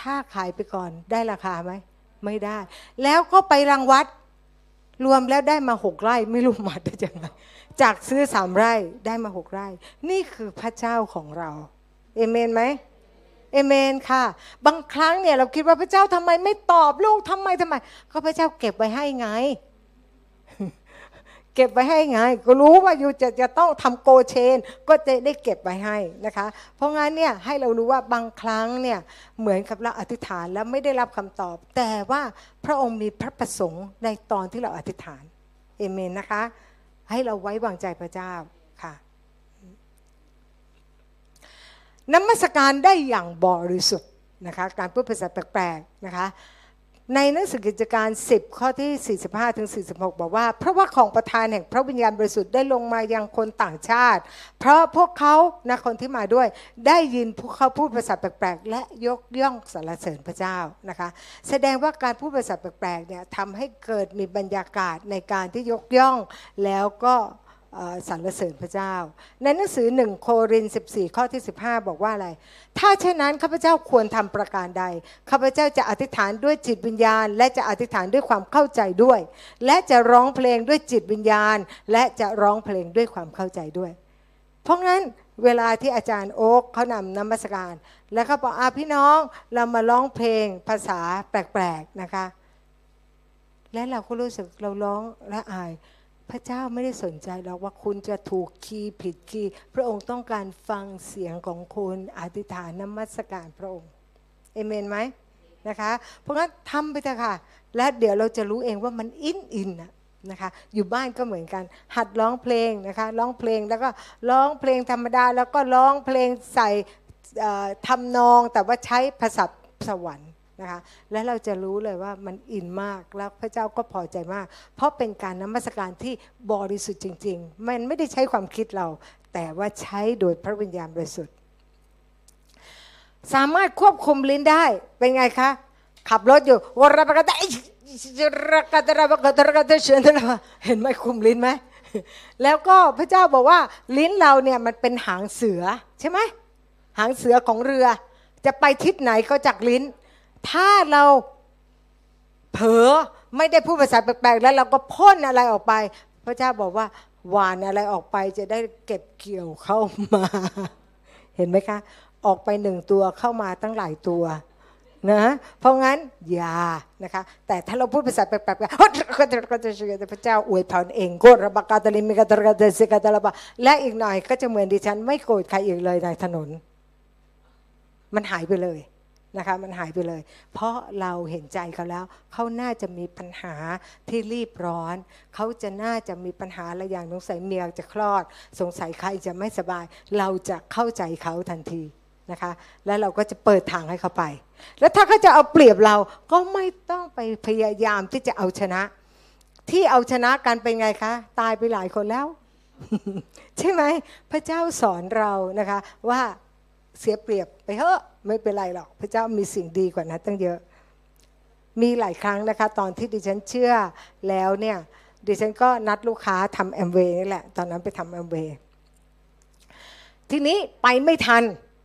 ถ้าขายไปก่อนได้ราคาไหม ไม่ได้ แล้วก็ไปรังวัด รวมแล้วได้มาหกไร่ ไม่รู้มาได้ยังไงจากซื้อสามไร่ได้มาหกไร่ นี่คือพระเจ้าของเราเอเมนไหมเอเมนค่ะ บางครั้งเนี่ยเราคิดว่าพระเจ้าทำไมไม่ตอบลูกทำไมทำไม ก็พระเจ้าเก็บไว้ให้ไง เก็บไว้ให้ไง ก็รู้ว่าอยู่จะจะต้องทำโกเชน ก็จะได้เก็บไว้ให้นะคะ เพราะงั้นเนี่ยให้เรารู้ว่าบางครั้งเนี่ยเหมือนกับเราอธิษฐานแล้วไม่ได้รับคำตอบ แต่ว่าพระองค์มีพระประสงค์ในตอนที่เราอธิษฐานเอเมนนะคะ ให้เราไว้วางใจพระเจ้าค่ะนมัสการได้อย่างบริสุทธิ์นะคะ การพูดภาษาแปลกๆนะคะ ในหนังสือกิจการ 10 ข้อที่ 45ถึง46 บอกว่า เพราะว่าของประธานแห่งพระวิญญาณบริสุทธิ์ได้ลงมายังคนต่างชาติ เพราะพวกเขานะคนที่มาด้วย ได้ยินพวกเขาพูดภาษาแปลกๆ และยกย่องสรรเสริญพระเจ้านะคะ แสดงว่าการพูดภาษาแปลกๆเนี่ยทำให้เกิดมีบรรยากาศในการที่ยกย่องแล้วก็ สรรเสริญพระเจ้า ในหนังสือหนึ่งโคริน 14 ข้อที่ 15 บอกว่าอะไร ถ้าเช่นนั้นข้าพเจ้าควรทำประการใดข้าพเจ้าจะอธิษฐานด้วยจิตวิญญาณ และจะอธิษฐานด้วยความเข้าใจด้วย และจะร้องเพลงด้วยจิตวิญญาณ และจะร้องเพลงด้วยความเข้าใจด้วย เพราะงั้นเวลาที่อาจารย์โอ๊กเขานำนมัสการ แล้วเขาบอกอาพี่น้องเรามาร้องเพลงภาษาแปลกๆนะคะ และเราก็รู้สึกเราร้องและอาย พระเจ้าไม่ได้สนใจหรอกว่าคุณจะถูกคีย์ผิดคีย์พระองค์ต้องการฟังเสียงของคุณอธิษฐานนมัสการพระองค์เอเมนไหมนะคะ เพราะงั้นทำไปเถอะค่ะ และเดี๋ยวเราจะรู้เองว่ามันอินอินนะคะอยู่บ้านก็เหมือนกัน หัดร้องเพลงนะคะร้องเพลงแล้วก็ร้องเพลงธรรมดา แล้วก็ร้องเพลงใส่ทำนองแต่ว่าใช้ภาษาสวรรค์ นะคะและเราจะรู้เลยว่ามันอินมากแล้วพระเจ้าก็พอใจมาก เพราะเป็นการนมัสการที่บริสุทธิ์จริง ๆ มันไม่ได้ใช้ความคิดเรา แต่ว่าใช้โดยพระวิญญาณบริสุทธิ์ สามารถควบคุมลิ้นได้เป็นไงคะขับรถอยู่วรปกตรักตระกตระกตเชิญเห็นไหมคุมลิ้นไหมแล้วก็พระเจ้าบอกว่าลิ้นเราเนี่ยมันเป็นหางเสือใช่ไหมหางเสือของเรือ จะไปทิศไหนก็จากลิ้น ถ้าเราเผลอไม่ได้พูดภาษาแปลกๆ แล้วเราก็พ่นอะไรออกไป พระเจ้าบอกว่าหวานอะไรออกไปจะได้เก็บเกี่ยวเข้ามา เห็นไหมคะ ออกไปหนึ่งตัวเข้ามาตั้งหลายตัวนะเพราะงั้นอย่านะคะ แต่ถ้าเราพูดภาษาแปลกๆก็จะเชื่อพระเจ้าอวยพรเองโกรบกาตลิมิกาตระกาตเสกาตระบะและอีกหน่อยก็จะเหมือนดิฉัน ไม่โกรธใครอีกเลยในถนน มันหายไปเลย นะคะมันหายไปเลย เพราะเราเห็นใจเขาแล้ว เขาน่าจะมีปัญหาที่รีบร้อน เขาจะน่าจะมีปัญหาอะไรอย่างสงสัยเมียจะคลอด สงสัยใครจะไม่สบาย เราจะเข้าใจเขาทันทีนะคะแล้วเราก็จะเปิดทางให้เขาไป แล้วถ้าเขาจะเอาเปรียบเราก็ไม่ต้องไปพยายามที่จะเอาชนะ ที่เอาชนะกันเป็นไงคะ ตายไปหลายคนแล้ว ใช่ไหมพระเจ้าสอนเรานะคะว่า เสียเปรียบไปเถอะไม่เป็นไรหรอก พระเจ้ามีสิ่งดีกว่านั้นตั้งเยอะ มีหลายครั้งนะคะ ตอนที่ดิฉันเชื่อแล้วเนี่ย ดิฉันก็นัดลูกค้าทำแอมเวย์นี่แหละ ตอนนั้นไปทำแอมเวย์ทีนี้ไปไม่ทัน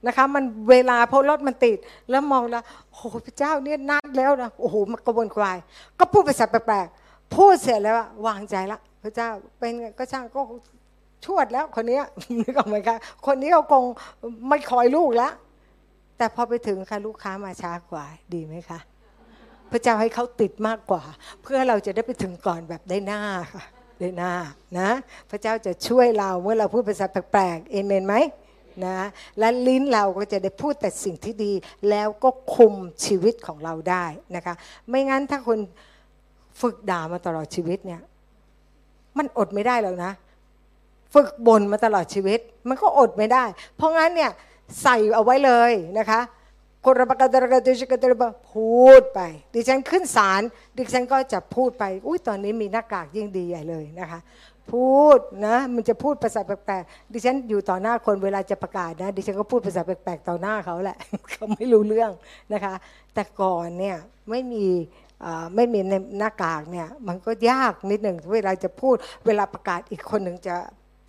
นะคะ มันเวลาเพราะรถมันติด แล้วมองแล้วโอ้พระเจ้าเนี่ยนัดแล้วนะโอ้โหมันกระวนกวาย ก็พูดภาษาแปลกๆพูดเสร็จแล้ววางใจละพระเจ้าเป็นก็ช่างก็ ชวดแล้วคนนี้นึกออกไหมคะคนนี้เขาคงไม่คอยลูกแล้วแต่พอไปถึงค่ะลูกค้ามาช้ากว่าดีไหมคะพระเจ้าให้เขาติดมากกว่า เพื่อเราจะได้ไปถึงก่อนแบบได้หน้าค่ะได้หน้านะพระเจ้าจะช่วยเราเมื่อเราพูดภาษาแปลกๆเอเมนไหมนะและลิ้นเราก็จะได้พูดแต่สิ่งที่ดี แล้วก็คุมชีวิตของเราได้นะคะ ไม่งั้นถ้าคนฝึกด่ามาตลอดชีวิตเนี่ย มันอดไม่ได้แล้วนะ ฝึกบ่นมาตลอดชีวิต มันก็อดไม่ได้ เพราะงั้นเนี่ยใส่เอาไว้เลยนะคะกรบกตระกตชกตระบพูดไป ดิฉันขึ้นศาลดิฉันก็จะพูดไปอุ้ยตอนนี้มีหน้ากากยิ่งดีใหญ่เลยนะคะ พูดนะมันจะพูดภาษาแปลกๆดิฉันอยู่ต่อหน้าคนเวลาจะประกาศนะดิฉันก็พูดภาษาแปลกๆต่อหน้าเขาแหละเขาไม่รู้เรื่องนะคะ แต่ก่อนเนี่ยไม่มีไม่มีหน้ากากเนี่ยมันก็ยากนิดหนึ่งเวลาจะพูดเวลาประกาศอีกคนหนึ่งจะ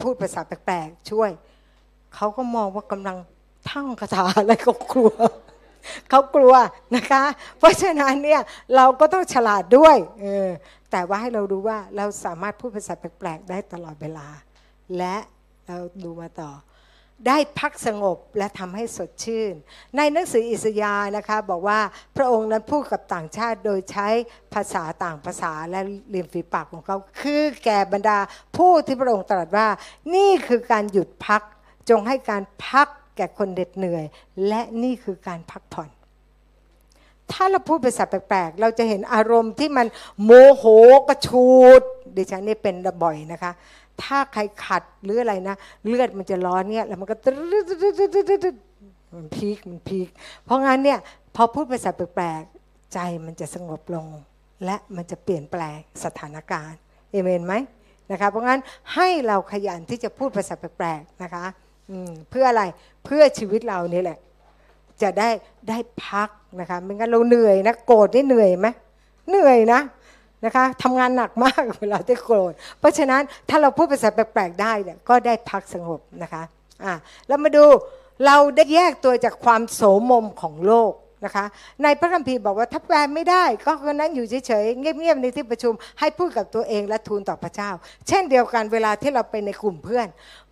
พูดภาษาแปลกๆช่วย เขาก็มองว่ากำลังท่องคาถาอะไรก็กลัวเขากลัวนะคะ เพราะฉะนั้นเนี่ยเราก็ต้องฉลาดด้วยเออแต่ว่าให้เรารู้ว่าเราสามารถพูดภาษาแปลกๆได้ตลอดเวลา และเราดูมาต่อ ได้พักสงบและทำให้สดชื่น ในหนังสืออิสยาห์นะคะบอกว่าพระองค์นั้นพูดกับต่างชาติโดยใช้ภาษาต่างภาษาและเรียมฝีปากของเขา คือแก่บรรดาผู้ที่พระองค์ตรัสว่า นี่คือการหยุดพักจงให้การพักแก่คนเด็ดเหนื่อย และนี่คือการพักผ่อนถ้าเราพูดภาษาแปลกๆ เราจะเห็นอารมณ์ที่มันโมโหกระชูดดิฉันนี่เป็นบ่อยนะคะ ถ้าใครขัดหรืออะไรนะ เลือดมันจะร้อนเนี่ยแล้วมันก็มันพีคมันพีคเพราะงั้นเนี่ยพอพูดภาษาแปลกๆใจมันจะสงบลง และมันจะเปลี่ยนแปลงสถานการณ์เอเมนไหมนะคะเพราะงั้นให้เราขยันที่จะพูดภาษาแปลกๆนะคะเพื่ออะไรเพื่อชีวิตเรานี่แหละ จะได้ได้พักนะคะไม่งั้นเราเหนื่อยนะโกรธนี่เหนื่อยไหมเหนื่อยนะ นะคะทำงานหนักมากเวลาที่โกรธ เพราะฉะนั้นถ้าเราพูดภาษาแปลกๆได้เนี่ยก็ได้พักสงบนะคะอะแล้วมาดูเราได้แยกตัวจากความโสมมของโลกนะคะในพระคัมภีร์บอกว่าถ้าแปลไม่ได้ ก็คนนั้นอยู่เฉยๆเงียบๆในที่ประชุม ให้พูดกับตัวเองและทูลต่อพระเจ้า เช่นเดียวกันเวลาที่เราไปในกลุ่มเพื่อน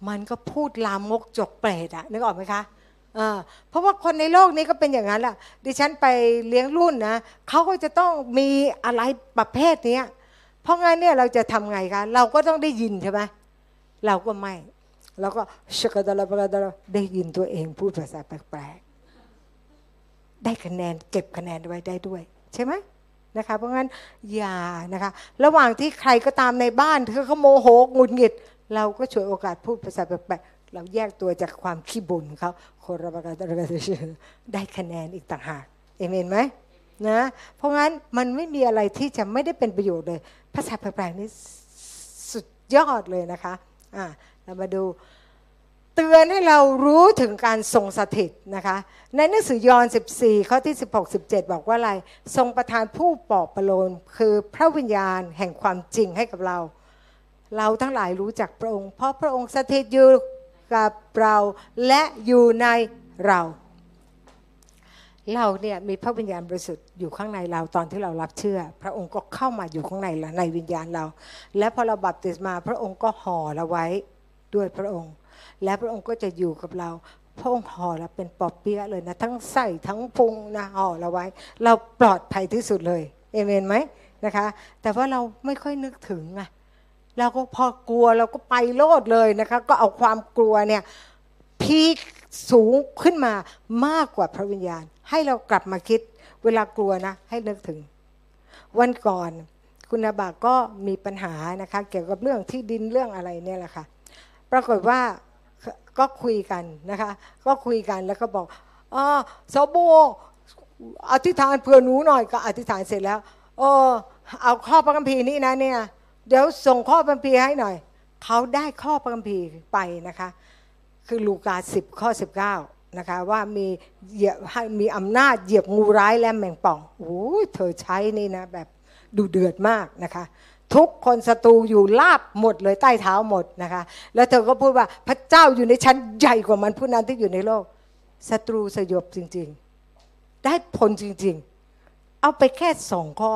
มันก็พูดลามกจกเปรตอะนึกออกไหมคะ เพราะว่าคนในโลกนี้ก็เป็นอย่างนั้นแหละดิฉันไปเลี้ยงรุ่นนะเขาก็จะต้องมีอะไรประเภทนี้เพราะงั้นเนี่ยเราจะทำไงคะเราก็ต้องได้ยินใช่ไหมเราก็ไม่เราก็ชกดาลาบกดาลาได้ยินตัวเองพูดภาษาแปลกๆได้คะแนนเก็บคะแนนไว้ได้ด้วย ใช่ไหมนะคะเพราะงั้นอย่านะคะ ระหว่างที่ใครก็ตามในบ้านเธอเขาโมโหงุดหงิด เราก็ช่วยโอกาสพูดภาษาแปลกๆ เราแยกตัวจากความขี้บ่นเขาโครบกาตระกาได้คะแนนอีกต่างหากเอเมนไหมนะเพราะงั้นมันไม่มีอะไรที่จะไม่ได้เป็นประโยชน์เลย ภาษาแปลกๆนี่สุดยอดเลยนะคะอ่าเรามาดูเตือนให้เรารู้ถึงการทรงสถิตนะคะ ในหนังสือยอห์น14 ข้อที่ 16 17 บอกว่าอะไร ทรงประทานผู้ปอบประโลมคือพระวิญญาณแห่งความจริงให้กับเรา เราทั้งหลายรู้จักพระองค์ เพราะพระองค์สถิตอยู่ กับเราและอยู่ในเรา เราเนี่ยมีพระวิญญาณบริสุทธิ์อยู่ข้างในเราตอนที่เรารับเชื่อ พระองค์ก็เข้ามาอยู่ข้างในเราในวิญญาณเรา และพอเราบัพติศมา พระองค์ก็ห่อเราไว้ด้วยพระองค์ และพระองค์ก็จะอยู่กับเราพระองค์ห่อเราเป็นปอบเปี๊ยะเลยนะ ทั้งใส่ทั้งพุงนะห่อเราไว้ เราปลอดภัยที่สุดเลยเอเมนไหมนะคะ แต่ว่าเราไม่ค่อยนึกถึงไง เราก็พอกลัวเราก็ไปโลดเลยนะคะ ก็เอาความกลัวเนี่ยพีคสูงขึ้นมามากกว่าพระวิญญาณ ให้เรากลับมาคิดเวลากลัวนะ ให้นึกถึง วันก่อนคุณอาบาก็มีปัญหานะคะ เกี่ยวกับเรื่องที่ดินเรื่องอะไรเนี่ยแหละค่ะ ปรากฏว่าก็คุยกันนะคะ ก็คุยกันแล้วก็บอกอ๋อสบอธิษฐานเพื่อหนูหน่อยก็อธิษฐานเสร็จแล้วเออเอาข้อพระคัมภีร์นี้นะเนี่ย เดี๋ยวส่งข้อพระคัมภีให้หน่อย เขาได้ข้อพระคัมภีไปนะคะ คือลูกาสิบข้อสิบเก้านะคะว่ามีเหยียบมีอำนาจเหยียบงูร้ายและแมงป่องโอ้เธอใช้นี่นะแบบดูเดือดมากนะคะ ทุกคนศัตรูอยู่ลาบหมดเลยใต้เท้าหมดนะคะ แล้วเธอก็พูดว่าพระเจ้าอยู่ในชั้นใหญ่กว่ามันผู้นั้นที่อยู่ในโลกศัตรูสยบจริง ๆ ได้ผลจริง ๆ เอาไปแค่สองข้อ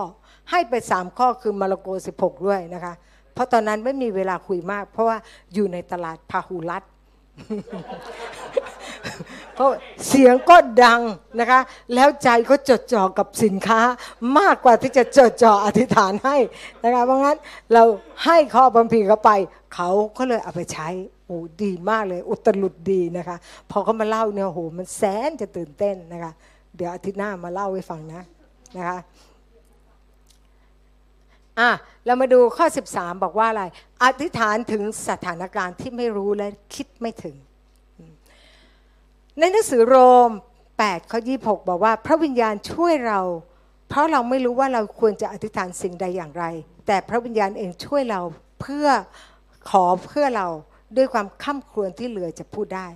ให้ไปสามข้อคือมาระโกสิบหกด้วยนะคะ เพราะตอนนั้นไม่มีเวลาคุยมาก เพราะว่าอยู่ในตลาดพาหุรัตเพราะเสียงก็ดังนะคะ แล้วใจก็จดจ่อกับสินค้ามากกว่าที่จะจดจ่ออธิษฐานให้นะคะเพราะงั้นเราให้ข้อบัมพีเขาไป เขาก็เลยเอาไปใช้โอ้ดีมากเลย อุตลุดดีนะคะ พอเขามาเล่าเนี่ยโหมันแสนจะตื่นเต้นนะคะ เดี๋ยวอาทิตย์หน้ามาเล่าให้ฟังนะนะคะ อะเรามาดูข้อ 13 บอกว่าอะไร อธิษฐานถึงสถานการณ์ที่ไม่รู้และคิดไม่ถึง ในหนังสือโรม8ข้อ26 บอกว่า พระวิญญาณช่วยเรา เพราะเราไม่รู้ว่าเราควรจะอธิษฐานสิ่งใดอย่างไร แต่พระวิญญาณเองช่วยเราเพื่อขอเพื่อเราด้วยความข้ามครวญที่เหลือจะพูดได้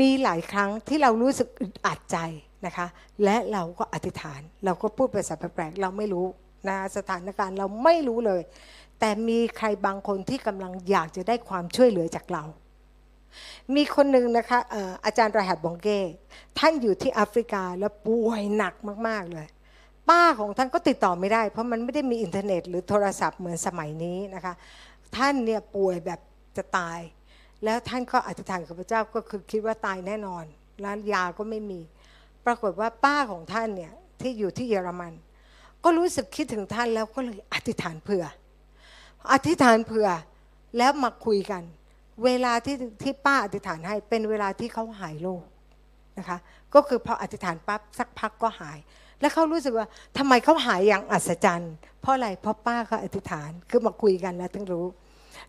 มีหลายครั้งที่เรารู้สึกอึดอัดใจ นะคะ และเราก็อธิษฐาน เราก็พูดภาษาแปลกๆเราไม่รู้นะสถานการณ์เราไม่รู้เลย แต่มีใครบางคนที่กำลังอยากจะได้ความช่วยเหลือจากเรา มีคนหนึ่งนะคะอาจารย์รหัสบองเก้ท่านอยู่ที่แอฟริกาแล้วป่วยหนักมากๆเลย ป้าของท่านก็ติดต่อไม่ได้ เพราะมันไม่ได้มีอินเทอร์เน็ต หรือโทรศัพท์เหมือนสมัยนี้นะคะ ท่านเนี่ยป่วยแบบจะตาย แล้วท่านก็อธิษฐานกับพระเจ้าก็คือคิดว่าตายแน่นอนร้านยาก็ไม่มี ปรากฏว่าป้าของท่านเนี่ยที่อยู่ที่เยอรมัน ก็รู้สึกคิดถึงท่านแล้วก็เลยอธิษฐานเผื่อ อธิษฐานเผื่อแล้วมาคุยกัน เวลาที่ที่ป้าอธิษฐานให้เป็นเวลาที่เขาหายโรคนะคะก็คือพออธิษฐานปั๊บสักพักก็หาย แล้วเขารู้สึกว่าทำไมเขาหายอย่างอัศจรรย์ เพราะอะไรเพราะป้าเขาอธิษฐานคือมาคุยกันแล้วถึงรู้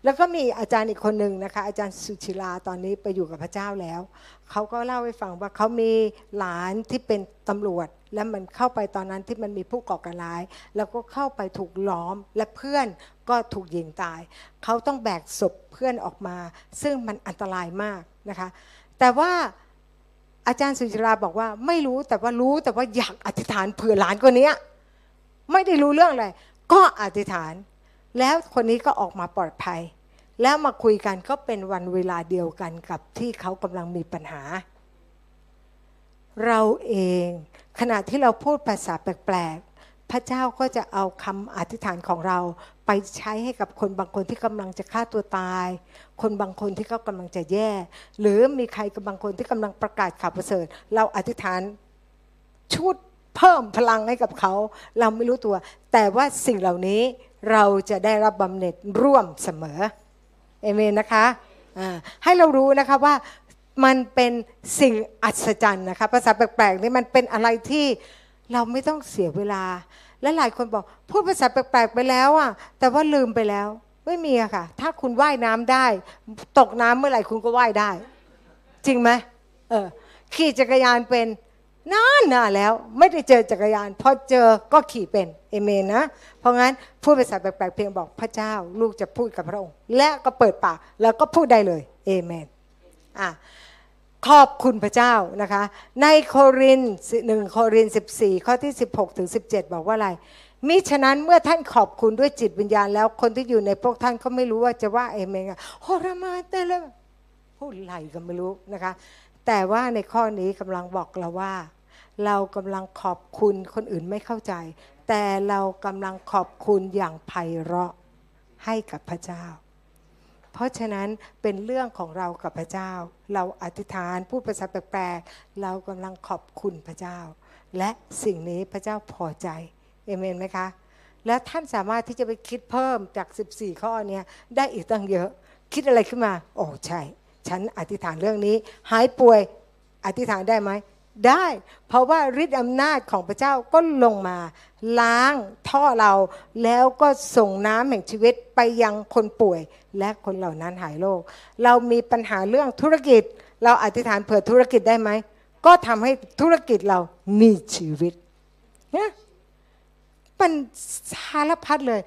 แล้วก็มีอาจารย์อีกคนหนึ่งนะคะ อาจารย์สุชิลาตอนนี้ไปอยู่กับพระเจ้าแล้ว เขาก็เล่าให้ฟังว่าเขามีหลานที่เป็นตำรวจ แล้วมันเข้าไปตอนนั้นที่มันมีผู้ก่อการร้าย แล้วก็เข้าไปถูกล้อมและเพื่อนก็ถูกยิงตาย เขาต้องแบกศพเพื่อนออกมา ซึ่งมันอันตรายมากนะคะ แต่ว่าอาจารย์สุชิลาบอกว่าไม่รู้แต่ว่ารู้แต่ว่าอยากอธิษฐานเผื่อหลานคนนี้ไม่ได้รู้เรื่องอะไรก็อธิษฐาน แล้วคนนี้ก็ออกมาปลอดภัย แล้วมาคุยกันก็เป็นวันเวลาเดียวกันกับที่เขากำลังมีปัญหา เราเองขณะที่เราพูดภาษาแปลกๆ พระเจ้าก็จะเอาคำอธิษฐานของเราไปใช้ให้กับคนบางคนที่กำลังจะฆ่าตัวตาย คนบางคนที่เขากำลังจะแย่ หรือมีใครกับบางคนที่กำลังประกาศข่าวประเสริฐ เราอธิษฐานชุดเพิ่มพลังให้กับเขา เราไม่รู้ตัว แต่ว่าสิ่งเหล่านี้ เราจะได้รับบำเหน็จร่วมเสมอเอเมนนะคะให้เรารู้นะคะว่ามันเป็นสิ่งอัศจรรย์นะคะภาษาแปลกๆนี่มันเป็นอะไรที่เราไม่ต้องเสียเวลา และหลายคนบอกพูดภาษาแปลกๆไปแล้วอะแต่ว่าลืมไปแล้ว ไม่มีอะค่ะ ถ้าคุณว่ายน้ำได้ ตกน้ำเมื่อไหร่คุณก็ว่ายได้ จริงไหมเออขี่จักรยานเป็น นานนาแล้วไม่ได้เจอจักรยาน พอเจอก็ขี่เป็นเอเมนนะเพราะงั้นพูดภาษาแปลกๆเพียงบอกพระเจ้าลูกจะพูดกับพระองค์ และก็เปิดปากแล้วก็พูดได้เลยเอเมนอะขอบคุณพระเจ้านะคะ ในโครินหนึ่งโคริน 14 ข้อที่ 16 ถึง 17 บอกว่าอะไรมิฉะนั้นเมื่อท่านขอบคุณด้วยจิตวิญญาณแล้วคนที่อยู่ในพวกท่านก็ไม่รู้ว่าจะว่าเอเมนโฮรามาแต่ละพูดไรก็ไม่รู้นะคะ แต่ว่าในข้อนี้กำลังบอกเราว่า เรากำลังขอบคุณคนอื่นไม่เข้าใจ แต่เรากำลังขอบคุณอย่างไพเราะให้กับพระเจ้า เพราะฉะนั้นเป็นเรื่องของเรากับพระเจ้า เราอธิษฐานพูดภาษาแปลกๆเรากำลังขอบคุณพระเจ้า และสิ่งนี้พระเจ้าพอใจเอเมนไหมคะและท่านสามารถที่จะไปคิดเพิ่มจาก 14 ข้อนี้ได้อีกตั้งเยอะ คิดอะไรขึ้นมา โอ้ใช่ ฉันอธิษฐานเรื่องนี้ หายป่วยอธิษฐานได้ไหม ได้ เพราะว่าฤทธิอำนาจของพระเจ้าก็ลงมา ล้างท่อเราแล้วก็ส่งน้ำแห่งชีวิตไปยังคนป่วยและคนเหล่านั้นหายโรคเรามีปัญหาเรื่องธุรกิจ เราอธิษฐานเผื่อธุรกิจได้ไหมก็ทำให้ธุรกิจเรามีชีวิตเนี่ยมันสารพัดเลย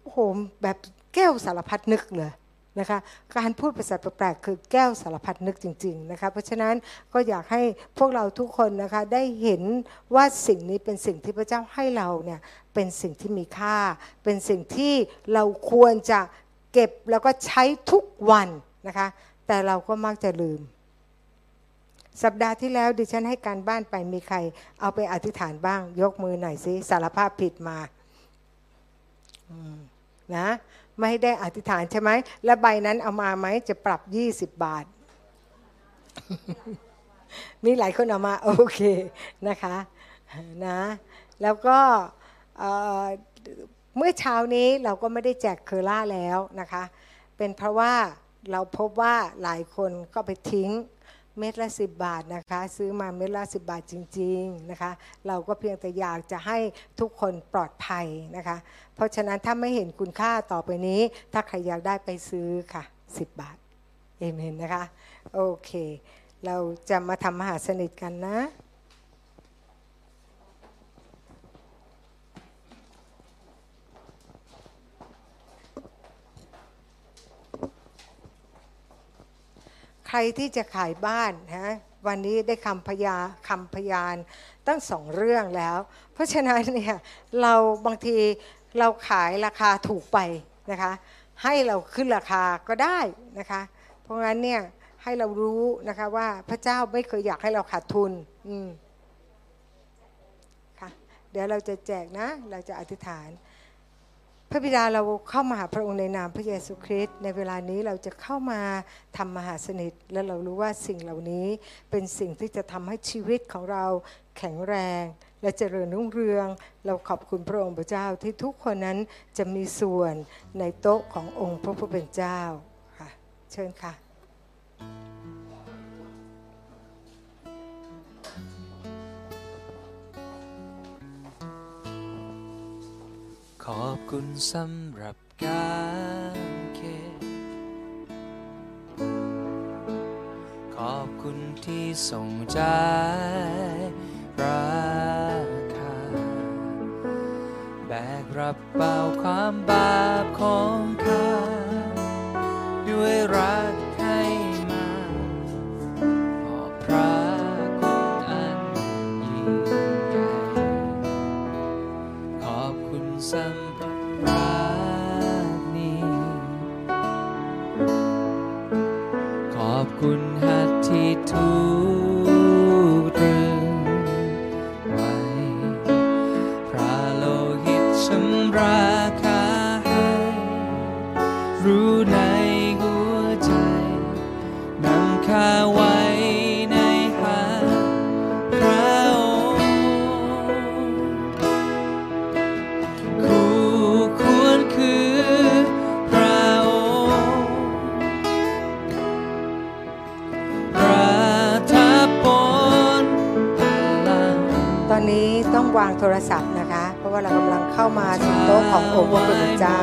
โอ้โหแบบแก้วสารพัดนึกเลย นะคะการพูดภาษาแปลกๆคือแก้วสารพัดนึกจริงๆนะคะเพราะฉะนั้นก็อยากให้พวกเราทุกคนนะคะได้เห็นว่าสิ่งนี้เป็นสิ่งที่พระเจ้าให้เราเนี่ยเป็นสิ่งที่มีค่า เป็นสิ่งที่เราควรจะเก็บแล้วก็ใช้ทุกวันนะคะแต่เราก็มักจะลืม สัปดาห์ที่แล้วดิฉันให้การบ้านไปมีใคร เอาไปอธิษฐานบ้าง ยกมือหน่อยสิสารภาพผิดมานะ ไม่ได้อธิษฐานใช่ไหม และใบนั้นเอามาไหมจะปรับ20บาท มีหลายคนเอามา โอเคนะคะนะแล้วก็เมื่อเช้านี้เราก็ไม่ได้แจกเคอร่าแล้วนะคะ เป็นเพราะว่าเราพบว่าหลายคนก็ไปทิ้ง เม็ดละสิบบาทนะคะ ซื้อมาเม็ดละสิบบาทจริงๆนะคะ เราก็เพียงแต่อยากจะให้ทุกคนปลอดภัยนะคะ เพราะฉะนั้นถ้าไม่เห็นคุณค่าต่อไปนี้ ถ้าใครอยากได้ไปซื้อค่ะสิบบาทเอเมนนะคะ โอเค เราจะมาทำมหาสนิทกันนะ ใครที่จะขายบ้านฮะวันนี้ได้คำพยาคำพยานตั้งสองเรื่องแล้ว เพราะฉะนั้นเนี่ยเราบางทีเราขายราคาถูกไปนะคะให้เราขึ้นราคาก็ได้นะคะ เพราะงั้นเนี่ยให้เรารู้นะคะว่าพระเจ้าไม่เคยอยากให้เราขาดทุนอืมค่ะเดี๋ยวเราจะแจกนะ เราจะอธิษฐาน พระบิดาเราเข้ามาหาพระองค์ในนามพระเยซูคริสต์ในเวลานี้เราจะเข้ามาทำมหาสนิท และเรารู้ว่าสิ่งเหล่านี้เป็นสิ่งที่จะทำให้ชีวิตของเราแข็งแรง และเจริญรุ่งเรือง เราขอบคุณพระองค์พระเจ้าที่ทุกคนนั้นจะมีส่วนในโต๊ะขององค์พระผู้เป็นเจ้าค่ะเชิญค่ะ ขอบคุณสำหรับการเก็บขอบคุณที่ส่งใจราคา แบกรับเบาความบาปของข้าด้วยรักางโทรศัพท์นะคะ เพราะว่าเรากำลังเข้ามาถึงโต๊ะขององค์พระผู้เป็นเจ้า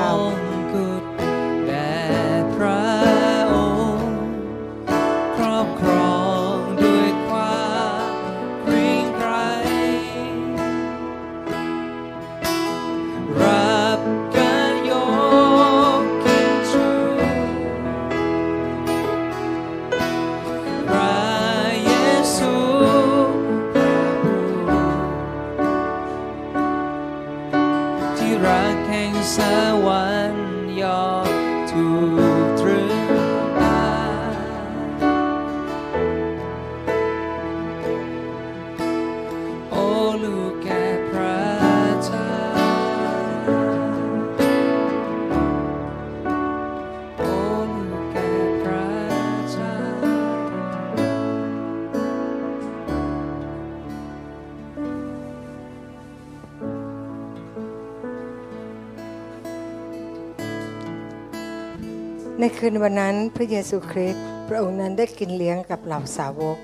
ในคืนวันนั้นพระเยซูคริสต์พระองค์นั้นได้กินเลี้ยงกับเหล่าสาวก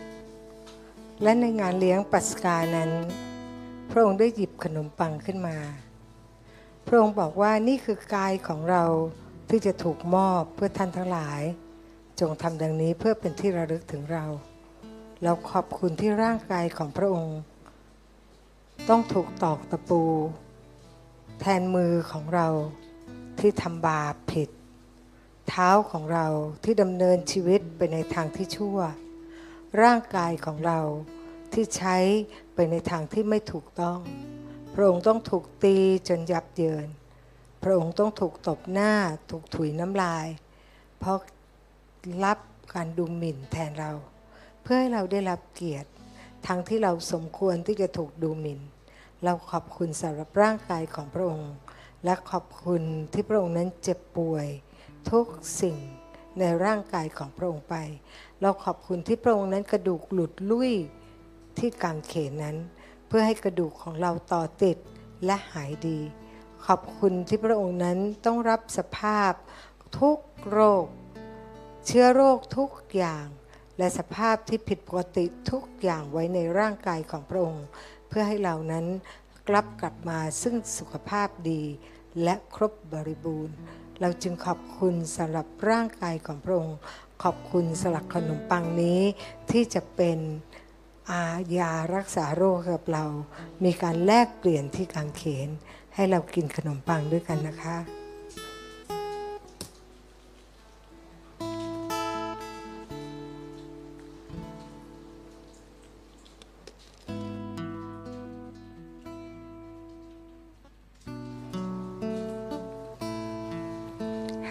และในงานเลี้ยงปัสกานั้น พระองค์ได้หยิบขนมปังขึ้นมา พระองค์บอกว่านี่คือกายของเราที่จะถูกมอบเพื่อท่านทั้งหลาย จงทำดังนี้เพื่อเป็นที่ระลึกถึงเรา เราขอบคุณที่ร่างกายของพระองค์ ต้องถูกตอกตะปู แทนมือของเราที่ทำบาปผิด เท้าของเราที่ดำเนินชีวิตไปในทางที่ชั่ว ร่างกายของเราที่ใช้ไปในทางที่ไม่ถูกต้อง พระองค์ต้องถูกตีจนยับเยิน พระองค์ต้องถูกตบหน้า ถูกถุยน้ำลาย เพราะรับการดูหมิ่นแทนเรา เพื่อให้เราได้รับเกียรติ ทั้งที่เราสมควรที่จะถูกดูหมิ่น เราขอบคุณสำหรับร่างกายของพระองค์ และขอบคุณที่พระองค์นั้นเจ็บป่วย ทุกสิ่งในร่างกายของพระองค์ไป เราขอบคุณที่พระองค์นั้นกระดูกหลุดลุ่ยที่กางเขนนั้น เพื่อให้กระดูกของเราต่อติดและหายดี ขอบคุณที่พระองค์นั้นต้องรับสภาพทุกโรค เชื้อโรคทุกอย่าง และสภาพที่ผิดปกติทุกอย่างไว้ในร่างกายของพระองค์ เพื่อให้เรานั้นกลับกลับมาซึ่งสุขภาพดีและครบบริบูรณ์ เราจึงขอบคุณสำหรับร่างกายของพระองค์ ขอบคุณสลักขนมปังนี้ที่จะเป็นอายารักษาโรคกับเรา มีการแลกเปลี่ยนที่กางเขน ให้เรากินขนมปังด้วยกันนะคะ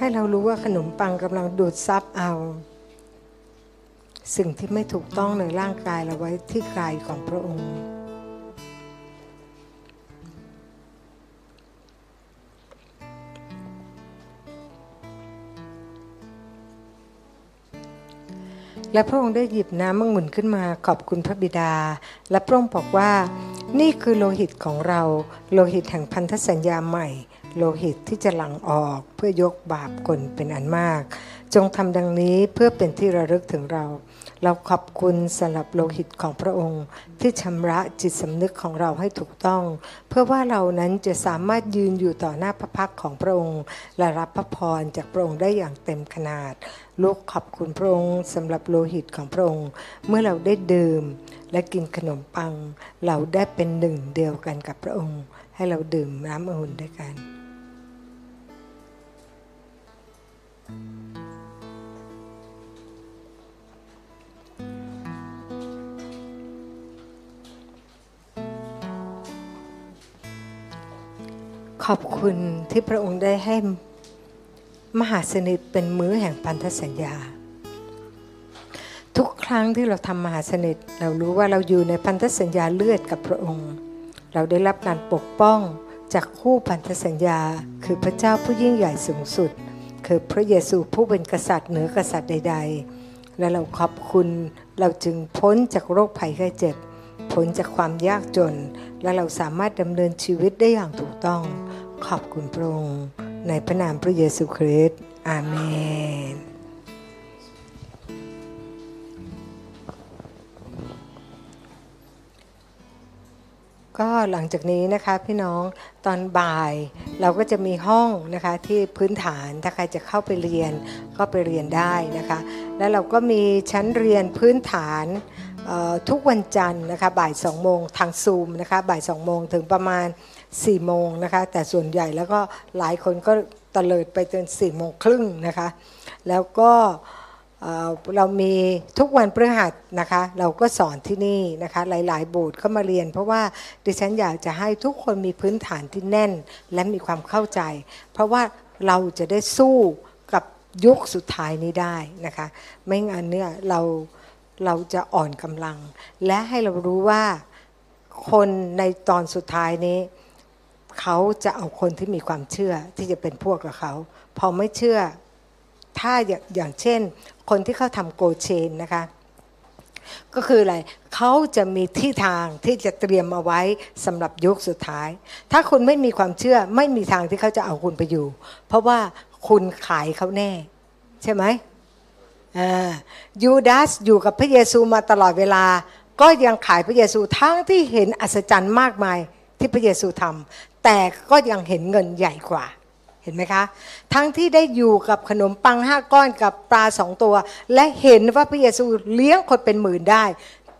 ให้เรารู้ว่าขนมปังกำลังดูดซับเอา สิ่งที่ไม่ถูกต้องในร่างกายเราไว้ที่กายของพระองค์ และพระองค์ได้หยิบน้ำมังุ่นขึ้นมาขอบคุณพระบิดา และพระองค์บอกว่า นี่คือโลหิตของเราโลหิตแห่งพันธสัญญาใหม่ โลหิตที่จะหลั่งออกเพื่อยกบาปคนเป็นอันมาก จงทำดังนี้เพื่อเป็นที่ระลึกถึงเรา เราขอบคุณสำหรับโลหิตของพระองค์ ที่ชำระจิตสำนึกของเราให้ถูกต้อง เพื่อว่าเรานั้นจะสามารถยืนอยู่ต่อหน้าพระพักของพระองค์ และรับพระพรจากพระองค์ได้อย่างเต็มขนาด ลูกขอบคุณพระองค์สำหรับโลหิตของพระองค์ เมื่อเราได้ดื่มและกินขนมปัง เราได้เป็นหนึ่งเดียวกันกับพระองค์ ให้เราดื่มน้ำองุ่นด้วยกัน ขอบคุณที่พระองค์ได้ให้มหาสนิทเป็นมื้อแห่งพันธสัญญา ทุกครั้งที่เราทำมหาสนิทเรารู้ว่าเราอยู่ในพันธสัญญาเลือดกับพระองค์ เราได้รับการปกป้องจากคู่พันธสัญญาคือพระเจ้าผู้ยิ่งใหญ่สูงสุด คือพระเยซูผู้เป็นกษัตริย์เหนือกษัตริย์ใด ๆ และเราขอบคุณเราจึงพ้นจากโรคภัยไข้เจ็บพ้นจากความยากจน และเราสามารถดำเนินชีวิตได้อย่างถูกต้อง ขอบคุณพระองค์ในพระนามพระเยซูคริสต์อาเมน ก็หลังจากนี้นะคะพี่น้องตอนบ่ายเราก็จะมีห้องนะคะที่พื้นฐานถ้าใครจะเข้าไปเรียนก็ไปเรียนได้นะคะ แล้วเราก็มีชั้นเรียนพื้นฐานทุกวันจันทร์นะคะบ่าย2โมงทางซูมนะคะบ่าย2โมงถึงประมาณ4โมงนะคะแต่ส่วนใหญ่แล้วก็หลายคนก็ตะเลิดไปจน4โมงครึ่งนะคะแล้วก็ เรามีทุกวันพฤหัสนะคะ เราก็สอนที่นี่นะคะ หลายๆโบสถ์เข้ามาเรียน เพราะว่าดิฉันอยากจะให้ทุกคนมีพื้นฐานที่แน่นและมีความเข้าใจ เพราะว่าเราจะได้สู้กับยุคสุดท้ายนี้ได้นะคะ ไม่งั้นเนี่ยเราเราจะอ่อนกำลัง และให้เรารู้ว่าคนในตอนสุดท้ายนี้ เขาจะเอาคนที่มีความเชื่อที่จะเป็นพวกกับเขา พอไม่เชื่อ ถ้าอย่างเช่น คนที่เขาทำโกเชนนะคะก็คืออะไรเขาจะมีที่ทางที่จะเตรียมเอาไว้สำหรับยุคสุดท้าย ถ้าคุณไม่มีความเชื่อไม่มีทางที่เขาจะเอาคุณไปอยู่ เพราะว่าคุณขายเขาแน่ ใช่ไหมอ่ายูดาสอยู่กับพระเยซูมาตลอดเวลา ก็ยังขายพระเยซูทั้งที่เห็นอัศจรรย์มากมายที่พระเยซูทำแต่ก็ยังเห็นเงินใหญ่กว่า เห็นไหมคะ ทั้งที่ได้อยู่กับขนมปังห้าก้อนกับปลาสองตัว และเห็นว่าพระเยซูเลี้ยงคนเป็นหมื่นได้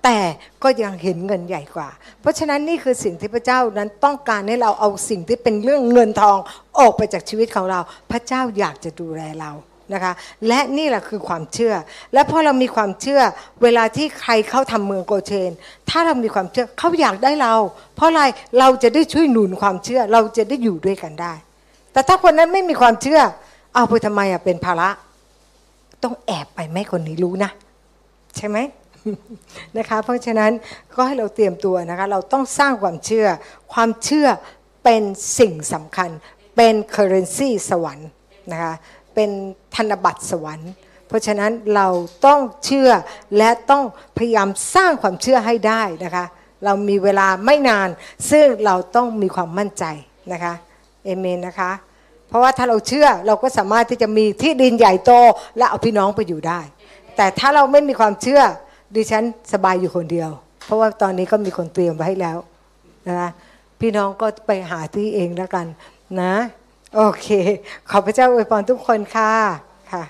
แต่ก็ยังเห็นเงินใหญ่กว่า เพราะฉะนั้นนี่คือสิ่งที่พระเจ้านั้นต้องการให้เราเอาสิ่งที่เป็นเรื่องเงินทองออกไปจากชีวิตของเรา พระเจ้าอยากจะดูแลเรานะคะและนี่แหละคือความเชื่อ และพอเรามีความเชื่อเวลาที่ใครเข้าทำเมืองโกเชน ถ้าเรามีความเชื่อเขาอยากได้เรา เพราะอะไรเราจะได้ช่วยหนุนความเชื่อเราจะได้อยู่ด้วยกันได้ แต่ถ้าคนนั้นไม่มีความเชื่อ เอาไปทำไมอะเป็นภาระ ต้องแอบไปไม่คนนี้รู้นะ ใช่ไหมนะคะ เพราะฉะนั้นก็ให้เราเตรียมตัวนะคะ เราต้องสร้างความเชื่อ ความเชื่อเป็นสิ่งสำคัญ เป็น currency สวรรค์นะคะ เป็นธนบัตรสวรรค์ เพราะฉะนั้นเราต้องเชื่อและต้องพยายามสร้างความเชื่อให้ได้นะคะ เรามีเวลาไม่นาน ซึ่งเราต้องมีความมั่นใจนะคะ เอเมนนะคะ เพราะว่าถ้าเราเชื่อเราก็สามารถที่จะมีที่ดินใหญ่โต และเอาพี่น้องไปอยู่ได้ แต่ถ้าเราไม่มีความเชื่อดิฉันสบายอยู่คนเดียว เพราะว่าตอนนี้ก็มีคนเตรียมไว้ให้แล้วนะคะพี่น้องก็ไปหาที่เองแล้วกันนะ โอเค ขอพระเจ้าอวยพรทุกคนค่ะค่ะ